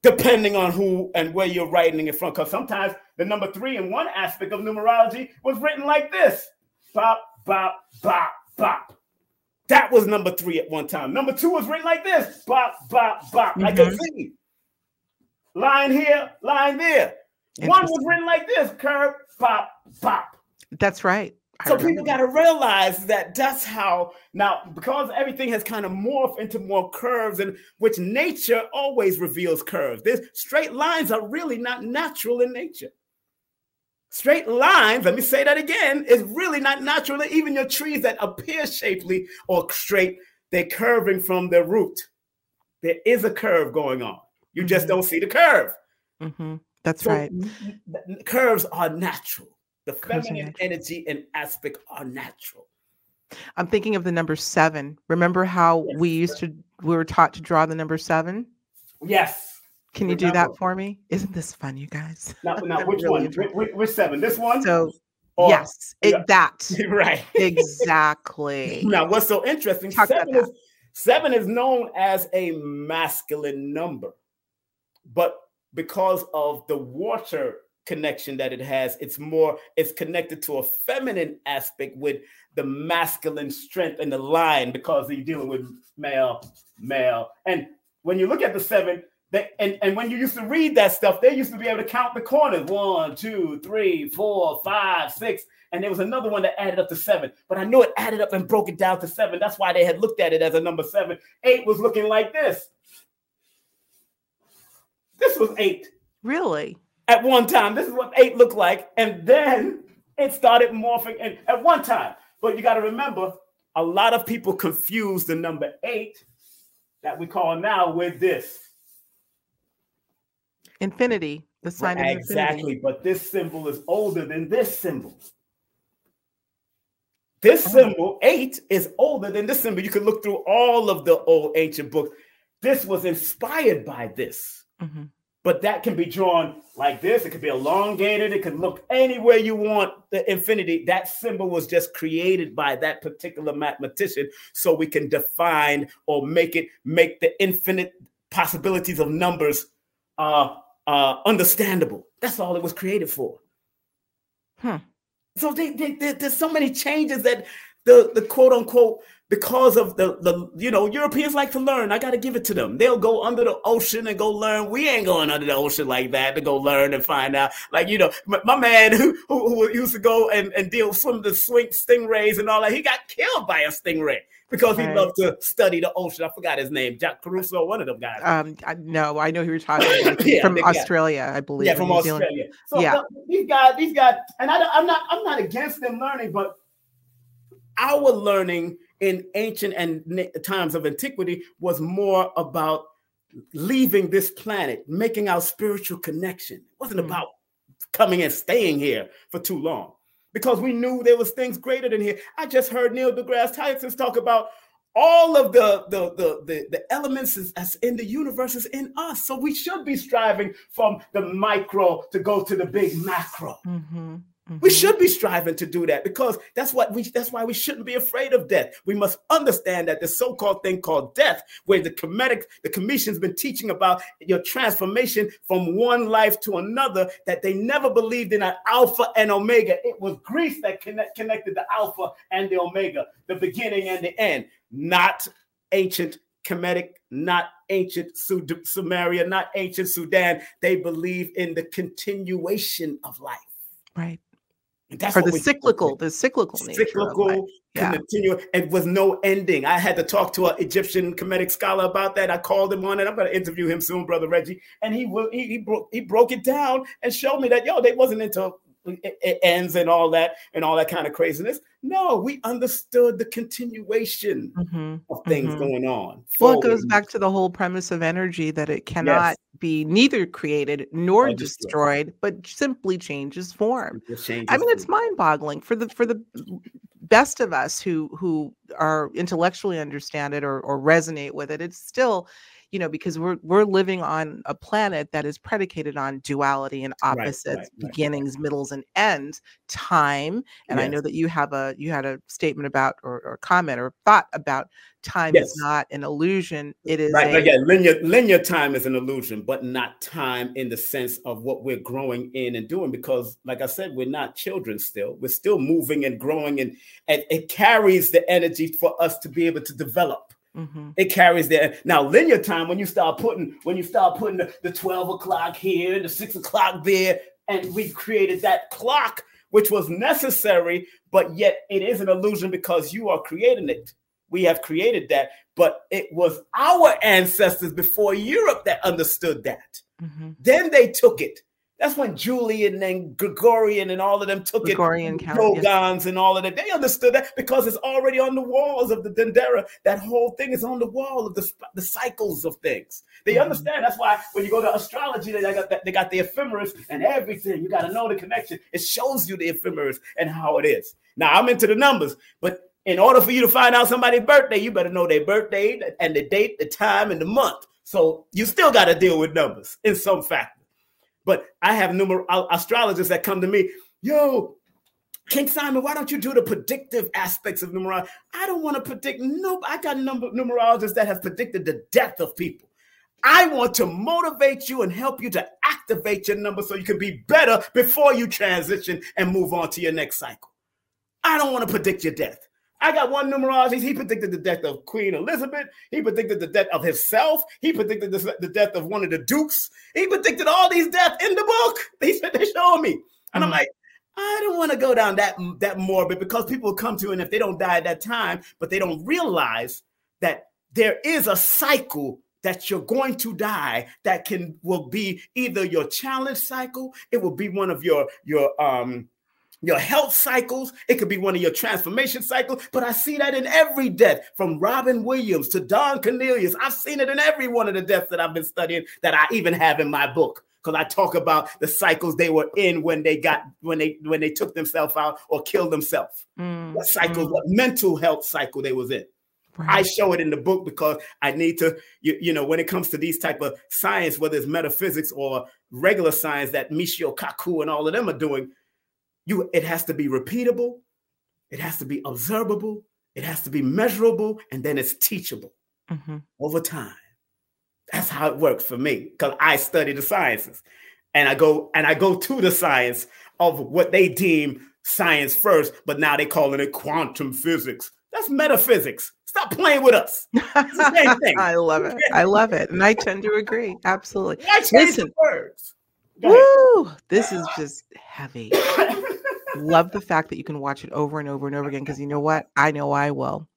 depending on who and where you're writing it from. Because sometimes the number three in one aspect of numerology was written like this bop, bop, bop, bop. That was number three at one time. Number two was written like this bop, bop, bop, mm-hmm. like a mm-hmm. Z. Line here, line there. One was written like this curve, bop, bop. That's right. I so people got to realize that that's how now because everything has kind of morphed into more curves and which nature always reveals curves. This straight lines are really not natural in nature. Straight lines, let me say that again, is really not natural. Even your trees that appear shapely or straight, they're curving from their root. There is a curve going on. You mm-hmm. just don't see the curve. Mm-hmm. That's so right. Curves are natural. The curves feminine energy and aspect are natural. I'm thinking of the number seven. Remember how Yes, we used to we were taught to draw the number seven? Yes. Can you do that for me? Isn't this fun, you guys? Now, now which really one? Which, which, seven? This one? So Or- yes, it, yeah. that right. exactly. Now, what's so interesting? Talk about Seven is seven is known as a masculine number, but because of the water connection that it has, it's more it's connected to a feminine aspect with the masculine strength and the line because you're dealing with male, male, and when you look at the seven. They, and, and when you used to read that stuff, they used to be able to count the corners one, two, three, four, five, six, and there was another one that added up to seven. But I knew it added up and broke it down to seven. That's why they had looked at it as a number seven. Eight was looking like this. This was eight Really? at one time. This is what eight looked like, and then it started morphing. And at one time, but you got to remember, a lot of people confuse the number eight that we call now with this. Infinity, the sign of infinity. exactly, infinity. but this symbol is older than this symbol. This Oh. symbol, eight, is older than this symbol. You can look through all of the old ancient books. This was inspired by this, Mhm. but that can be drawn like this. It could be elongated. It could look anywhere you want. The infinity, that symbol was just created by that particular mathematician, so we can define or make it make the infinite possibilities of numbers uh, uh, understandable. That's all it was created for. Hmm. So they, they, they- there's so many changes that the the quote unquote because of the the you know Europeans like to learn. I got to give it to them. They'll go under the ocean and go learn. We ain't going under the ocean like that to go learn and find out. Like you know, my, my man who, who who used to go and and deal with some of the swing stingrays and all that. He got killed by a stingray because he loved to study the ocean. I forgot his name, Jack Caruso, one of them guys. Um, I, no, I know who you're talking about. Yeah, from big guy. Australia, I believe. yeah, from New Zealand. Australia. So Yeah. these guys, these guys, and I, don't- I'm not, I'm not against them learning, but our learning in ancient and times of antiquity was more about leaving this planet, making our spiritual connection. It wasn't Mhm. about coming and staying here for too long because we knew there was things greater than here. I just heard Neil deGrasse Tyson talk about all of the the the the, the elements is, as in the universe is in us. So we should be striving from the micro to go to the big macro. Mm-hmm. Mhm, We should be striving to do that because that's what we that's why we shouldn't be afraid of death. We must understand that the so-called thing called death, where the Kemetic the commission's been teaching about your transformation from one life to another, that they never believed in an alpha and omega. It was Greece that connect, connected the alpha and the omega, the beginning and the end, not ancient Kemetic, not ancient Sud- Sumeria, not ancient Sudan. They believe in the continuation of life. right. And that's For the cyclical, the cyclical nature. of life. cyclical Yeah. continue it was no ending i had to talk to an egyptian Kemetic scholar about that i called him on it i'm going to interview him soon brother reggie and he will he, he broke he broke it down and showed me that yo they wasn't into it, ends and all that and all that kind of craziness no we understood the continuation Mhm. of things Mhm. going on Well, it goes back to the whole premise of energy that it cannot be neither created nor destroyed, destroyed. but simply changes form. Changes I mean, it's mind-boggling for the for the best of us who who are intellectually understand it or or resonate with it. It's still, you know, because we're we're living on a planet that is predicated on duality and opposites, right, right, right. beginnings, middles, and ends, time. And I know that you have a you had a statement about or, or comment or thought about time Yes. is not an illusion. It is Right, a, yeah, linear linear time is an illusion, but not time in the sense of what we're growing in and doing. Because, like I said, we're not children still. We're still moving and growing, and, and it carries the energy for us to be able to develop. Mhm. It carries the now linear time when you start putting when you start putting the, the 12 o'clock here, the six o'clock there, and we created that clock, which was necessary, but yet it is an illusion because you are creating it. We have created that, but it was our ancestors before Europe that understood that. Mhm. Then they took it. That's when Julian and Gregorian and all of them took Gregorian it. yes. Rogans and all of that. They understood that because it's already on the walls of the Dendera. That whole thing is on the wall of the, the cycles of things. They Mhm. understand. That's why when you go to astrology, they got that, they got the ephemeris and everything. You got to know the connection. It shows you the ephemeris and how it is. Now I'm into the numbers, but In order for you to find out somebody's birthday, you better know their birthday and the date, the time, and the month. So you still got to deal with numbers in some factor. But I have numer- astrologers that come to me, yo, King Simon, why don't you do the predictive aspects of numerology? I don't want to predict. No, I got number numerologists that have predicted the death of people. I want to motivate you and help you to activate your number so you can be better before you transition and move on to your next cycle. I don't want to predict your death. I got one numerology. He predicted the death of Queen Elizabeth. He predicted the death of himself. He predicted the, death of one of the dukes. He predicted all these deaths in the book. He said they showed me, and mm. I'm like, I don't want to go down that that morbid because people come to and if they don't die at that time, but they don't realize that there is a cycle that you're going to die that can will be either your challenge cycle, it will be one of your your um your health cycles. It could be one of your transformation cycles, but I see that in every death from Robin Williams to Don Cornelius. I've seen it in every one of the deaths that I've been studying that I even have in my book because I talk about the cycles they were in when they got when they when they took themselves out or killed themselves. Mm, what cycles, mm. what mental health cycle they was in. Right. I show it in the book because I need to, you, you, know, when it comes to these type of science, whether it's metaphysics or regular science that Michio Kaku and all of them are doing, you it has to be repeatable, it has to be observable, it has to be measurable, and then it's teachable mm-hmm. over time. That's how it works for me because I study the sciences, and I go and I go to the science of what they deem science first, but now they're calling it quantum physics. That's metaphysics. Stop playing with us. I love it. I love it, and I tend to agree. Absolutely. Listen, words. Woo! This is just heavy. love the fact that you can watch it over and over and over again because you know what? I know I will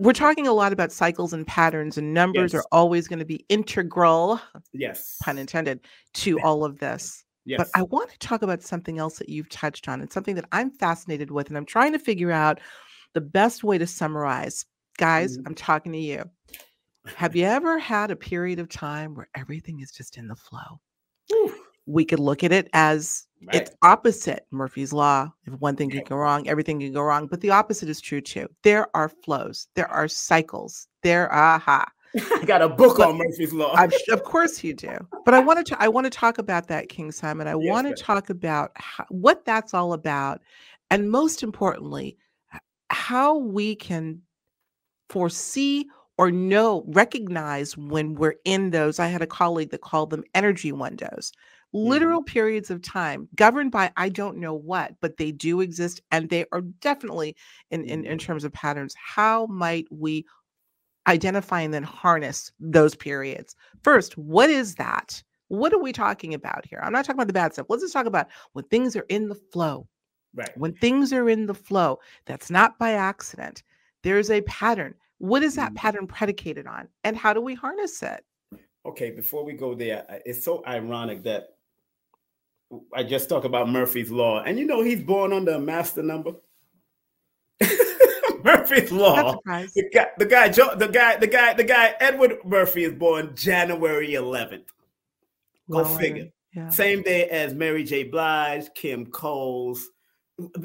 we're talking a lot about cycles and patterns, and numbers yes. are always going to be integral. Yes. Pun intended to all of this. Yes. But I want to talk about something else that you've touched on and something that I'm fascinated with. And I'm trying to figure out the best way to summarize. Guys, mm-hmm. I'm talking to you. Have you ever had a period of time where everything is just in the flow? We could look at it as Right. It's opposite Murphy's Law. If one thing can go wrong, everything can go wrong. But the opposite is true too. There are flows, there are cycles. There, aha. I got a book but on Murphy's Law. of course you do. But I wanted to I want to talk about that, King Simon. I yes, want to talk about how, what that's all about, and most importantly, how we can foresee or know, recognize when we're in those. I had a colleague that called them energy windows Mm-hmm. literal mm-hmm. periods of time governed by I don't know what, but they do exist and they are definitely in, in, in mm-hmm. terms of patterns. How might we identify and then harness those periods? First, what is that? What are we talking about here? I'm not talking about the bad stuff. Let's just talk about when things are in the flow. Right. When things are in the flow, that's not by accident. There's a pattern. What is that mm-hmm. pattern predicated on? And how do we harness it? Okay, before we go there, it's so ironic that I just talk about Murphy's Law, and you know he's born under a master number. Murphy's Law. The guy, the guy, the guy, the guy, the guy. Edward Murphy is born January 11th. Go figure. Yeah. Same day as Mary J. Blige, Kim Coles,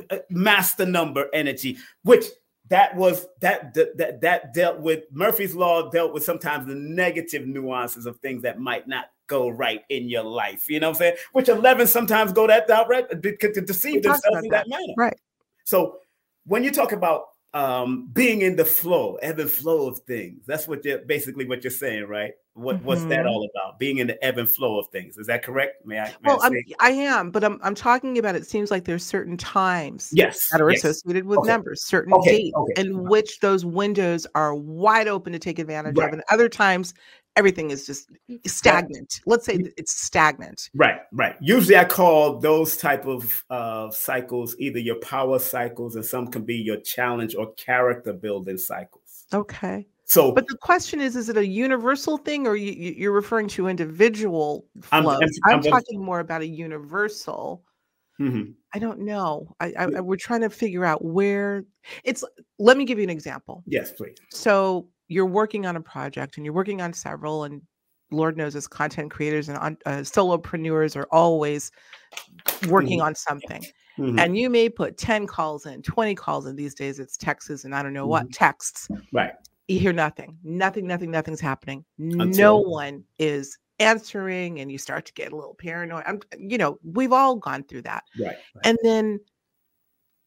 uh, master number energy, which that was that that that dealt with Murphy's law dealt with sometimes the negative nuances of things that might not go right in your life. You know what I'm saying? Which 11 sometimes go that outright to deceive themselves in that, that manner. Right. So when you talk about um, being in the flow, ebb and flow of things, that's what you're basically what you're saying, right? What mm-hmm. what's that mm-hmm. all about? Being in the ebb and flow of things. Is that correct? May I? May well, I, I, am, but I'm I'm talking about. It seems like there's certain times, yes, that are yes. associated with okay. numbers, certain okay. dates, okay. in which those windows are wide open to take advantage right. of, and other times everything is just stagnant. Let's say it's stagnant. Right, right. Usually, I call those type of uh, cycles either your power cycles, and some can be your challenge or character building cycles. Okay. So, but the question is: Is it a universal thing, or you, are referring to individual flows? I'm, I'm, I'm talking more about a universal. Mm-hmm. I don't know. I, I, we're trying to figure out where it's. Let me give you an example. Yes, please. So you're working on a project and you're working on several and lord knows as content creators and uh, solopreneurs are always working mm-hmm. on something Mm-hmm. And you may put 10 calls in, 20 calls in. These days it's texts and I don't know mm-hmm. what texts. Right. You hear nothing. Nothing, nothing, nothing's happening. Until... No one is answering and you start to get a little paranoid. I'm you know, we've all gone through that. Right. right. And then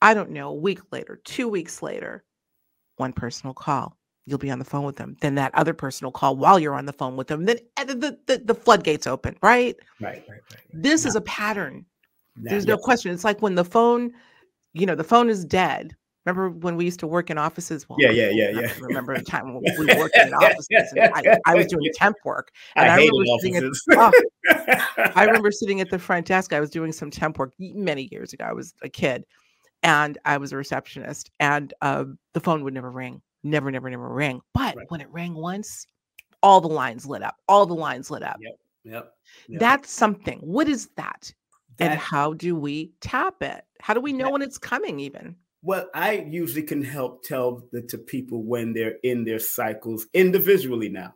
I don't know, a week later, two weeks later, one personal call. You'll be on the phone with them. Then that other personal call while you're on the phone with them. Then eh, the, the, the floodgates open, right? Right, right, right. right. This is a pattern. There's no question. It's like when the phone, you know, the phone is dead. Remember when we used to work in offices? Well, yeah, yeah, yeah, yeah. remember a time when we worked in offices and I, I was doing temp work. And I, I remember sitting at, oh, I remember sitting at the front desk. I was doing some temp work many years ago. I was a kid and I was a receptionist, and uh, the phone would never ring, never, never, never ring. But right. when it rang once, all the lines lit up. All the lines lit up. Yep. Yep. yep. That's something. What is that? that? And how do we tap it? How do we know that, when it's coming? Even. Well, I usually can help tell the, to people when they're in their cycles individually. Now,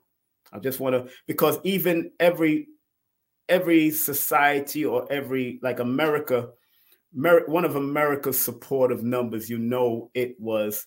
I just want to because even every every society or every like America one of America's supportive numbers, you know, it was,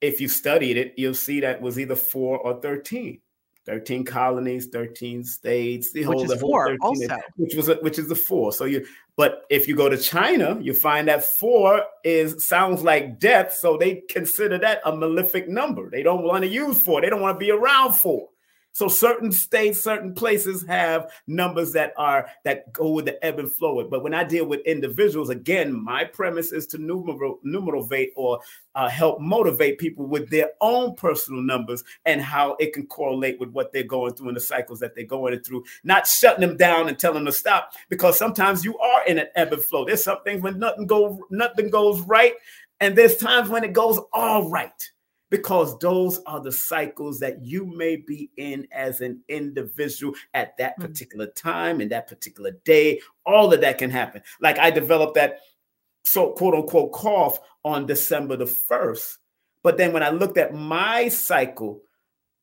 if you studied it, you'll see that was either four or 13. 13 colonies, 13 states, the which whole, is the four also. which was a, which is the four. So you, but if you go to China, you find that four is sounds like death, so they consider that a malefic number. They don't want to use four. They don't want to be around four. So certain states, certain places have numbers that are that go with the ebb and flow. But when I deal with individuals, again, my premise is to numeral, numerate or uh, help motivate people with their own personal numbers and how it can correlate with what they're going through in the cycles that they're going through. Not shutting them down and telling them to stop, because sometimes you are in an ebb and flow. There's some things when nothing go nothing goes right, and there's times when it goes all right because those are the cycles that you may be in as an individual at that hmm. particular time and that particular day. All of that can happen. Like I developed that so quote unquote cough on December the 1st. But then when I looked at my cycle,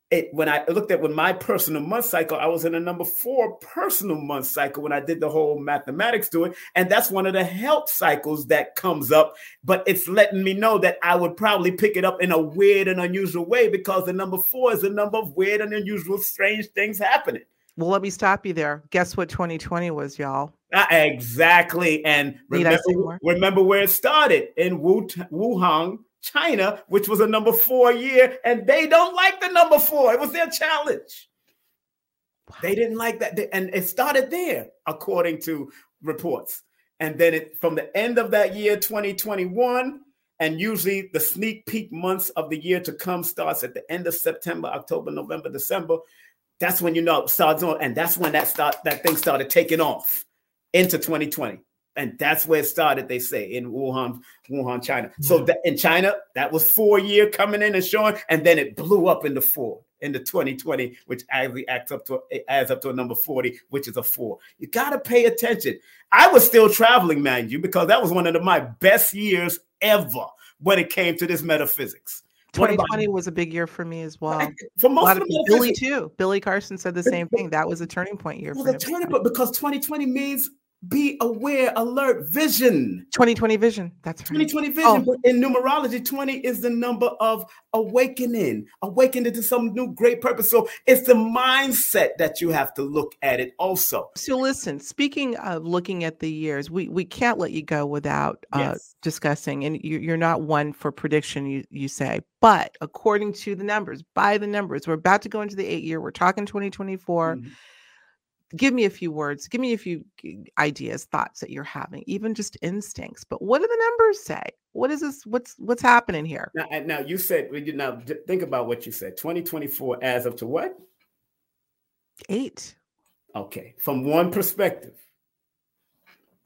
it when I looked at when my personal month cycle, I was in a number four personal month cycle when I did the whole mathematics to it. And that's one of the health cycles that comes up. But it's letting me know that I would probably pick it up in a weird and unusual way because the number four is a number of weird and unusual, strange things happening. Well, let me stop you there. Guess what 2020 was, y'all? Uh, exactly. And remember, remember where it started in Wuhan, China, which was a number four year, and they don't like the number four. It was their challenge. They didn't like that. And it started there, according to reports. And then it from the end of that year, 2021, and usually the sneak peek months of the year to come starts at the end of September, October, November, December. That's when you know it starts on, and that's when that start that thing started taking off into 2020 and that's where it started. They say in Wuhan, Wuhan, China. So that in China, that was four year coming in and showing, and then it blew up into four into 2020, which actually acts up to adds up to a number 40, which is a four. You got to pay attention. I was still traveling, mind you, because that was one of the, my best years ever when it came to this metaphysics. 2020 was a big year for me as well. For most of, of Billy too. Billy Carson said the same thing. That was a turning point year. Well, the turning point because 2020 means be aware, alert, vision. 2020 vision. That's right. 2020 vision. Oh. But in numerology, 20 is the number of awakening, awakening to some new great purpose. So it's the mindset that you have to look at it also. So listen, speaking of looking at the years, we, we can't let you go without uh, yes. discussing, and you, are not one for prediction, you, you say, but according to the numbers, by the numbers, we're about to go into the eight year, we're talking 2024. Mm-hmm give me a few words give me a few ideas thoughts that you're having even just instincts but what do the numbers say? What is this what's what's happening here? Now, now you said now think about what you said 2024 as of to what? Eight. Okay from one perspective.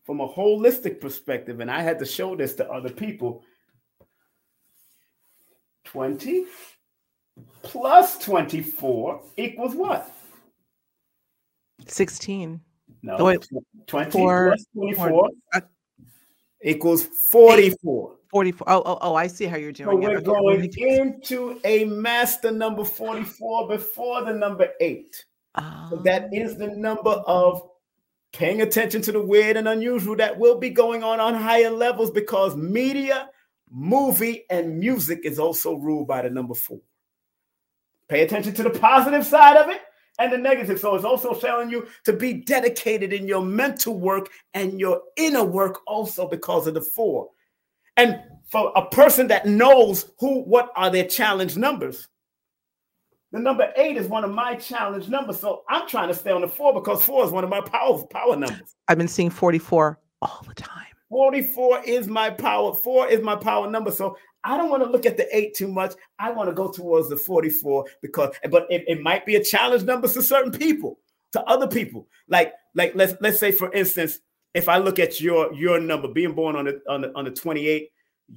From a holistic perspective and i had to show this to other people. 20 plus 24 equals what 16. No, oh, wait, 20 four, plus 24 four, uh, equals 44. 44. Oh, oh, oh, I see how you're doing so We're going into a master number 44 before the number eight. So that is the number of paying attention to the weird and unusual that will be going on on higher levels because media, movie, and music is also ruled by the number four. Pay attention to the positive side of it and the negative. So it's also telling you to be dedicated in your mental work and your inner work also because of the four. And for a person that knows who, what are their challenge numbers, the number eight is one of my challenge numbers. So I'm trying to stay on the four because four is one of my power power numbers. I've been seeing 44 all the time. 44 is my power. Four is my power number. So I don't want to look at the eight too much. I want to go towards the 44 because, but it, it might be a challenge number to certain people, to other people. Like, like let's let's say for instance, if I look at your your number being born on the on the on the 28,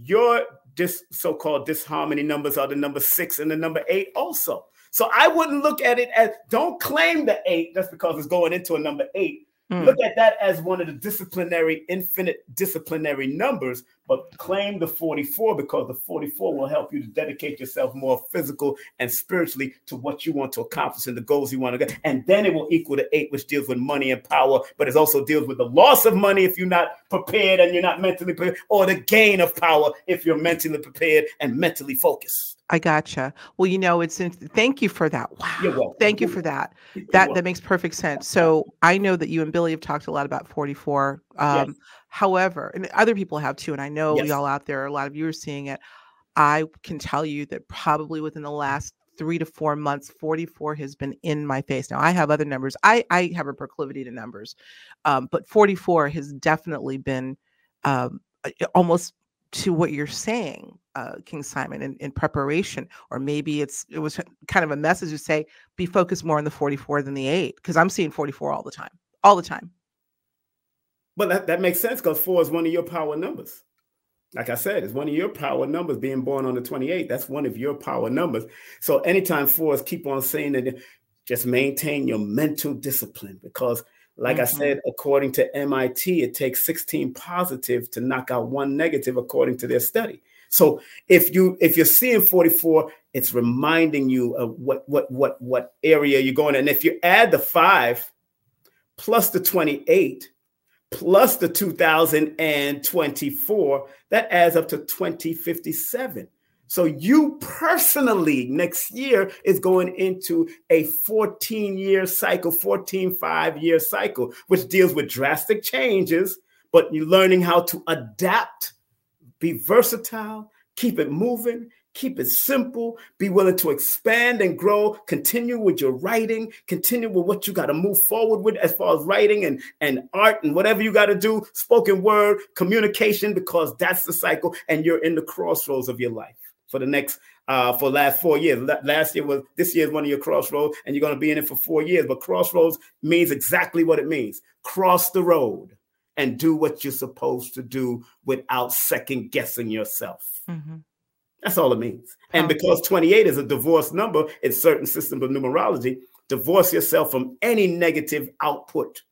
your dis so-called disharmony numbers are the number six and the number eight also. So I wouldn't look at it as don't claim the eight just because it's going into a number eight. Mm. Look at that as one of the disciplinary, infinite disciplinary numbers, but claim the 44 because the 44 will help you to dedicate yourself more physical and spiritually to what you want to accomplish and the goals you want to get. And then it will equal the eight, which deals with money and power, but it also deals with the loss of money if you're not prepared and you're not mentally prepared, or the gain of power if you're mentally prepared and mentally focused. I gotcha. Well, you know, it's in, thank you for that. Wow. Thank you for that. That that makes perfect sense. So I know that you and Billy have talked a lot about 44. Um, yes. However, and other people have too, and I know yes. y'all out there, a lot of you are seeing it. I can tell you that probably within the last three to four months, 44 has been in my face. Now I have other numbers. I I have a proclivity to numbers, um, but 44 has definitely been um, almost to what you're saying, uh, King Simon, in, in preparation, or maybe it's it was kind of a message to say be focused more on the 44 than the eight, because I'm seeing 44 all the time, all the time. But that, that makes sense because four is one of your power numbers. Like I said, it's one of your power numbers being born on the 28. That's one of your power numbers. So anytime fours keep on saying that, just maintain your mental discipline because like mm-hmm. I said, according to MIT, it takes 16 positive to knock out one negative, according to their study. So if you if you're seeing 44, it's reminding you of what what what what area you're going. And if you add the five plus the 28 plus the 2024, that adds up to 2057. So you personally next year is going into a 14 year cycle, 14, five year cycle, which deals with drastic changes, but you're learning how to adapt, be versatile, keep it moving, keep it simple, be willing to expand and grow, continue with your writing, continue with what you got to move forward with as far as writing and, and art and whatever you got to do, spoken word, communication, because that's the cycle and you're in the crossroads of your life for the next uh, for last four years. Last year was this year is one of your crossroads, and you're going to be in it for four years. But crossroads means exactly what it means: cross the road and do what you're supposed to do without second guessing yourself. Mm-hmm. That's all it means. And because 28 is a divorce number in certain systems of numerology, divorce yourself from any negative output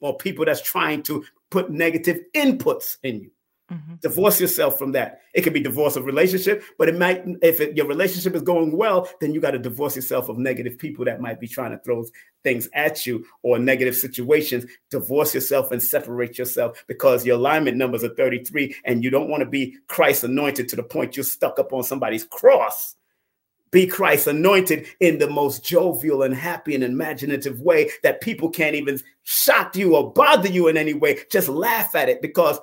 or people that's trying to put negative inputs in you. Mm-hmm. Divorce yourself from that. It could be divorce of relationship, but it might, if it, your relationship is going well, then you got to divorce yourself of negative people that might be trying to throw things at you or negative situations. Divorce yourself and separate yourself because your alignment numbers are 33 and you don't want to be Christ anointed to the point you're stuck up on somebody's cross. Be Christ anointed in the most jovial and happy and imaginative way that people can't even shock you or bother you in any way. Just laugh at it because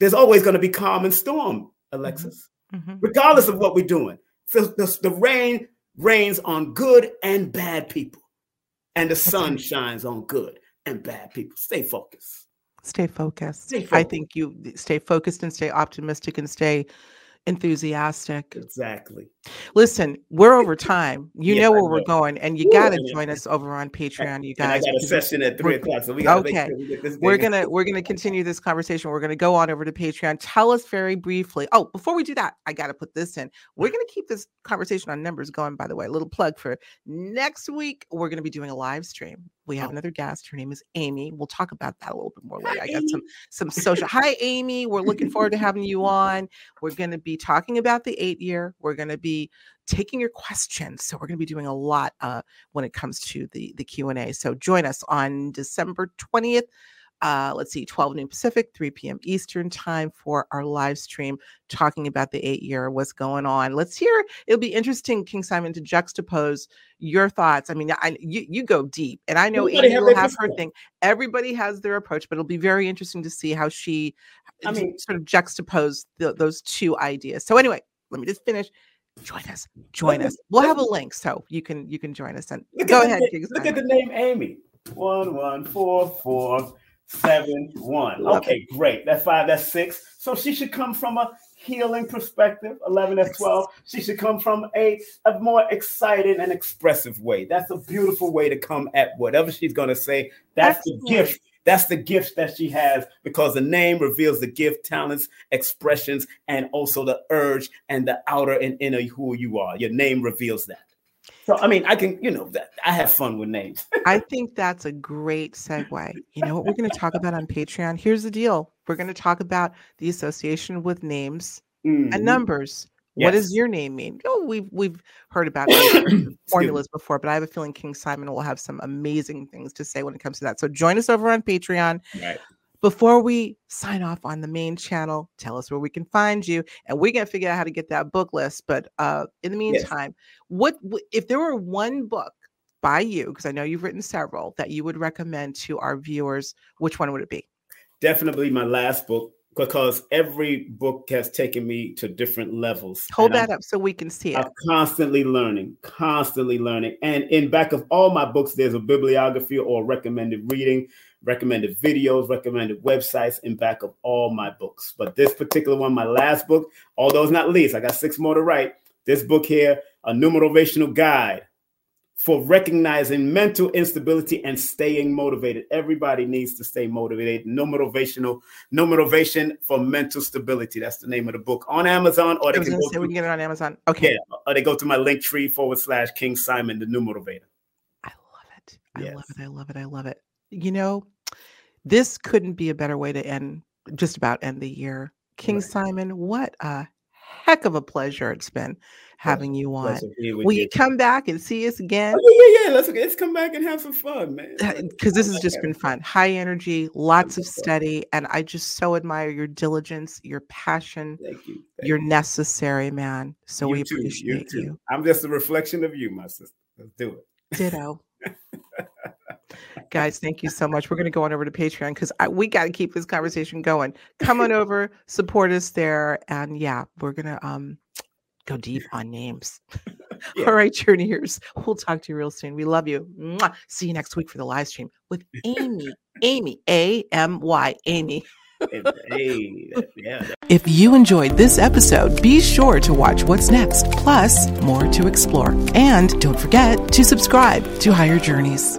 there's always going to be calm and storm, Alexis, mm-hmm. mm-hmm. regardless of what we're doing. The, the, the, rain rains on good and bad people, and the sun shines on good and bad people. Stay focused. Stay focused. Stay focused. I think you stay focused and stay optimistic and stay enthusiastic. Exactly. Listen, we're over time. You yeah, know where know. we're going, and you got to join us over on Patreon, you guys. And I got a session at three o'clock, so we gotta okay. Sure we we're gonna we're gonna continue this conversation. We're gonna go on over to Patreon. Tell us very briefly. Oh, before we do that, I got to put this in. We're gonna keep this conversation on numbers going. By the way, a little plug for next week. We're gonna be doing a live stream we have oh. another guest. Her name is Amy. We'll talk about that a little bit more later. Hi, I got some some social. Hi, Amy. We're looking forward to having you on. We're going to be talking about the eight year. We're going to be taking your questions. So we're going to be doing a lot uh, when it comes to the the Q and A. So join us on December twentieth uh, let's see, 12 noon Pacific, 3 p.m. Eastern time for our live stream talking about the eight year, what's going on. Let's hear. It'll be interesting, King Simon, to juxtapose your thoughts. I mean, I, you, you go deep, and I know Amy will have her thing. Everybody has their approach, but it'll be very interesting to see how she, I mean, sort of juxtapose the, those two ideas. So, anyway, let me just finish join us join us we'll have a link so you can you can join us and go ahead the, look at the name amy one one four four seven, one. Okay, great. That's five, that's six. So she should come from a healing perspective. 11, that's 12. She should come from a, a more excited and expressive way. That's a beautiful way to come at whatever she's going to say. That's Excellent. the gift. That's the gift that she has because the name reveals the gift, talents, expressions, and also the urge and the outer and inner who you are. Your name reveals that. So I mean, I can, you know, that I have fun with names. I think that's a great segue. You know what we're going to talk about on Patreon? Here's the deal. We're going to talk about the association with names mm-hmm. and numbers. Yes. What does your name mean? Oh, we've we've heard about formulas before, but I have a feeling King Simon will have some amazing things to say when it comes to that. So join us over on Patreon. Right. Before we sign off on the main channel, tell us where we can find you, and we're gonna figure out how to get that book list. But uh, in the meantime, yes. what if there were one book by you? Because I know you've written several that you would recommend to our viewers. Which one would it be? Definitely my last book, because every book has taken me to different levels. Hold that I'm, up so we can see it. I'm constantly learning, constantly learning. And in back of all my books, there's a bibliography or recommended reading recommended videos, recommended websites in back of all my books. But this particular one, my last book, although it's not least, I got six more to write. This book here, a new motivational guide for recognizing mental instability and staying motivated. Everybody needs to stay motivated. No motivational, Numerovation for mental stability. That's the name of the book on Amazon, or they can go say we can get it on Amazon. Okay, yeah, or they go to my Linktree forward slash King Simon, the new motivator. I love it. I yes. love it. I love it. I love it. You know, this couldn't be a better way to end, just about end the year. King right. Simon, what a heck of a pleasure it's been having you on. Will you come back and see us oh, again? Oh, yeah, yeah. Let's let's come back and have some fun, man. Uh, because this has just been fun. High energy, lots of study, and I just so admire your diligence, your passion. Thank you. Thank You're you. necessary, man. So you we too, appreciate you, you. I'm just a reflection of you, my sister. Let's do it. Ditto. Guys, thank you so much. We're going to go on over to Patreon because we got to keep this conversation going. Come on over, support us there. And yeah, we're going to um, go deep on names. Yeah. All right, journeyers. We'll talk to you real soon. We love you. Mwah. See you next week for the live stream with Amy. Amy, A M Y, Amy. If you enjoyed this episode, be sure to watch what's next, plus more to explore. And don't forget to subscribe to Higher Journeys.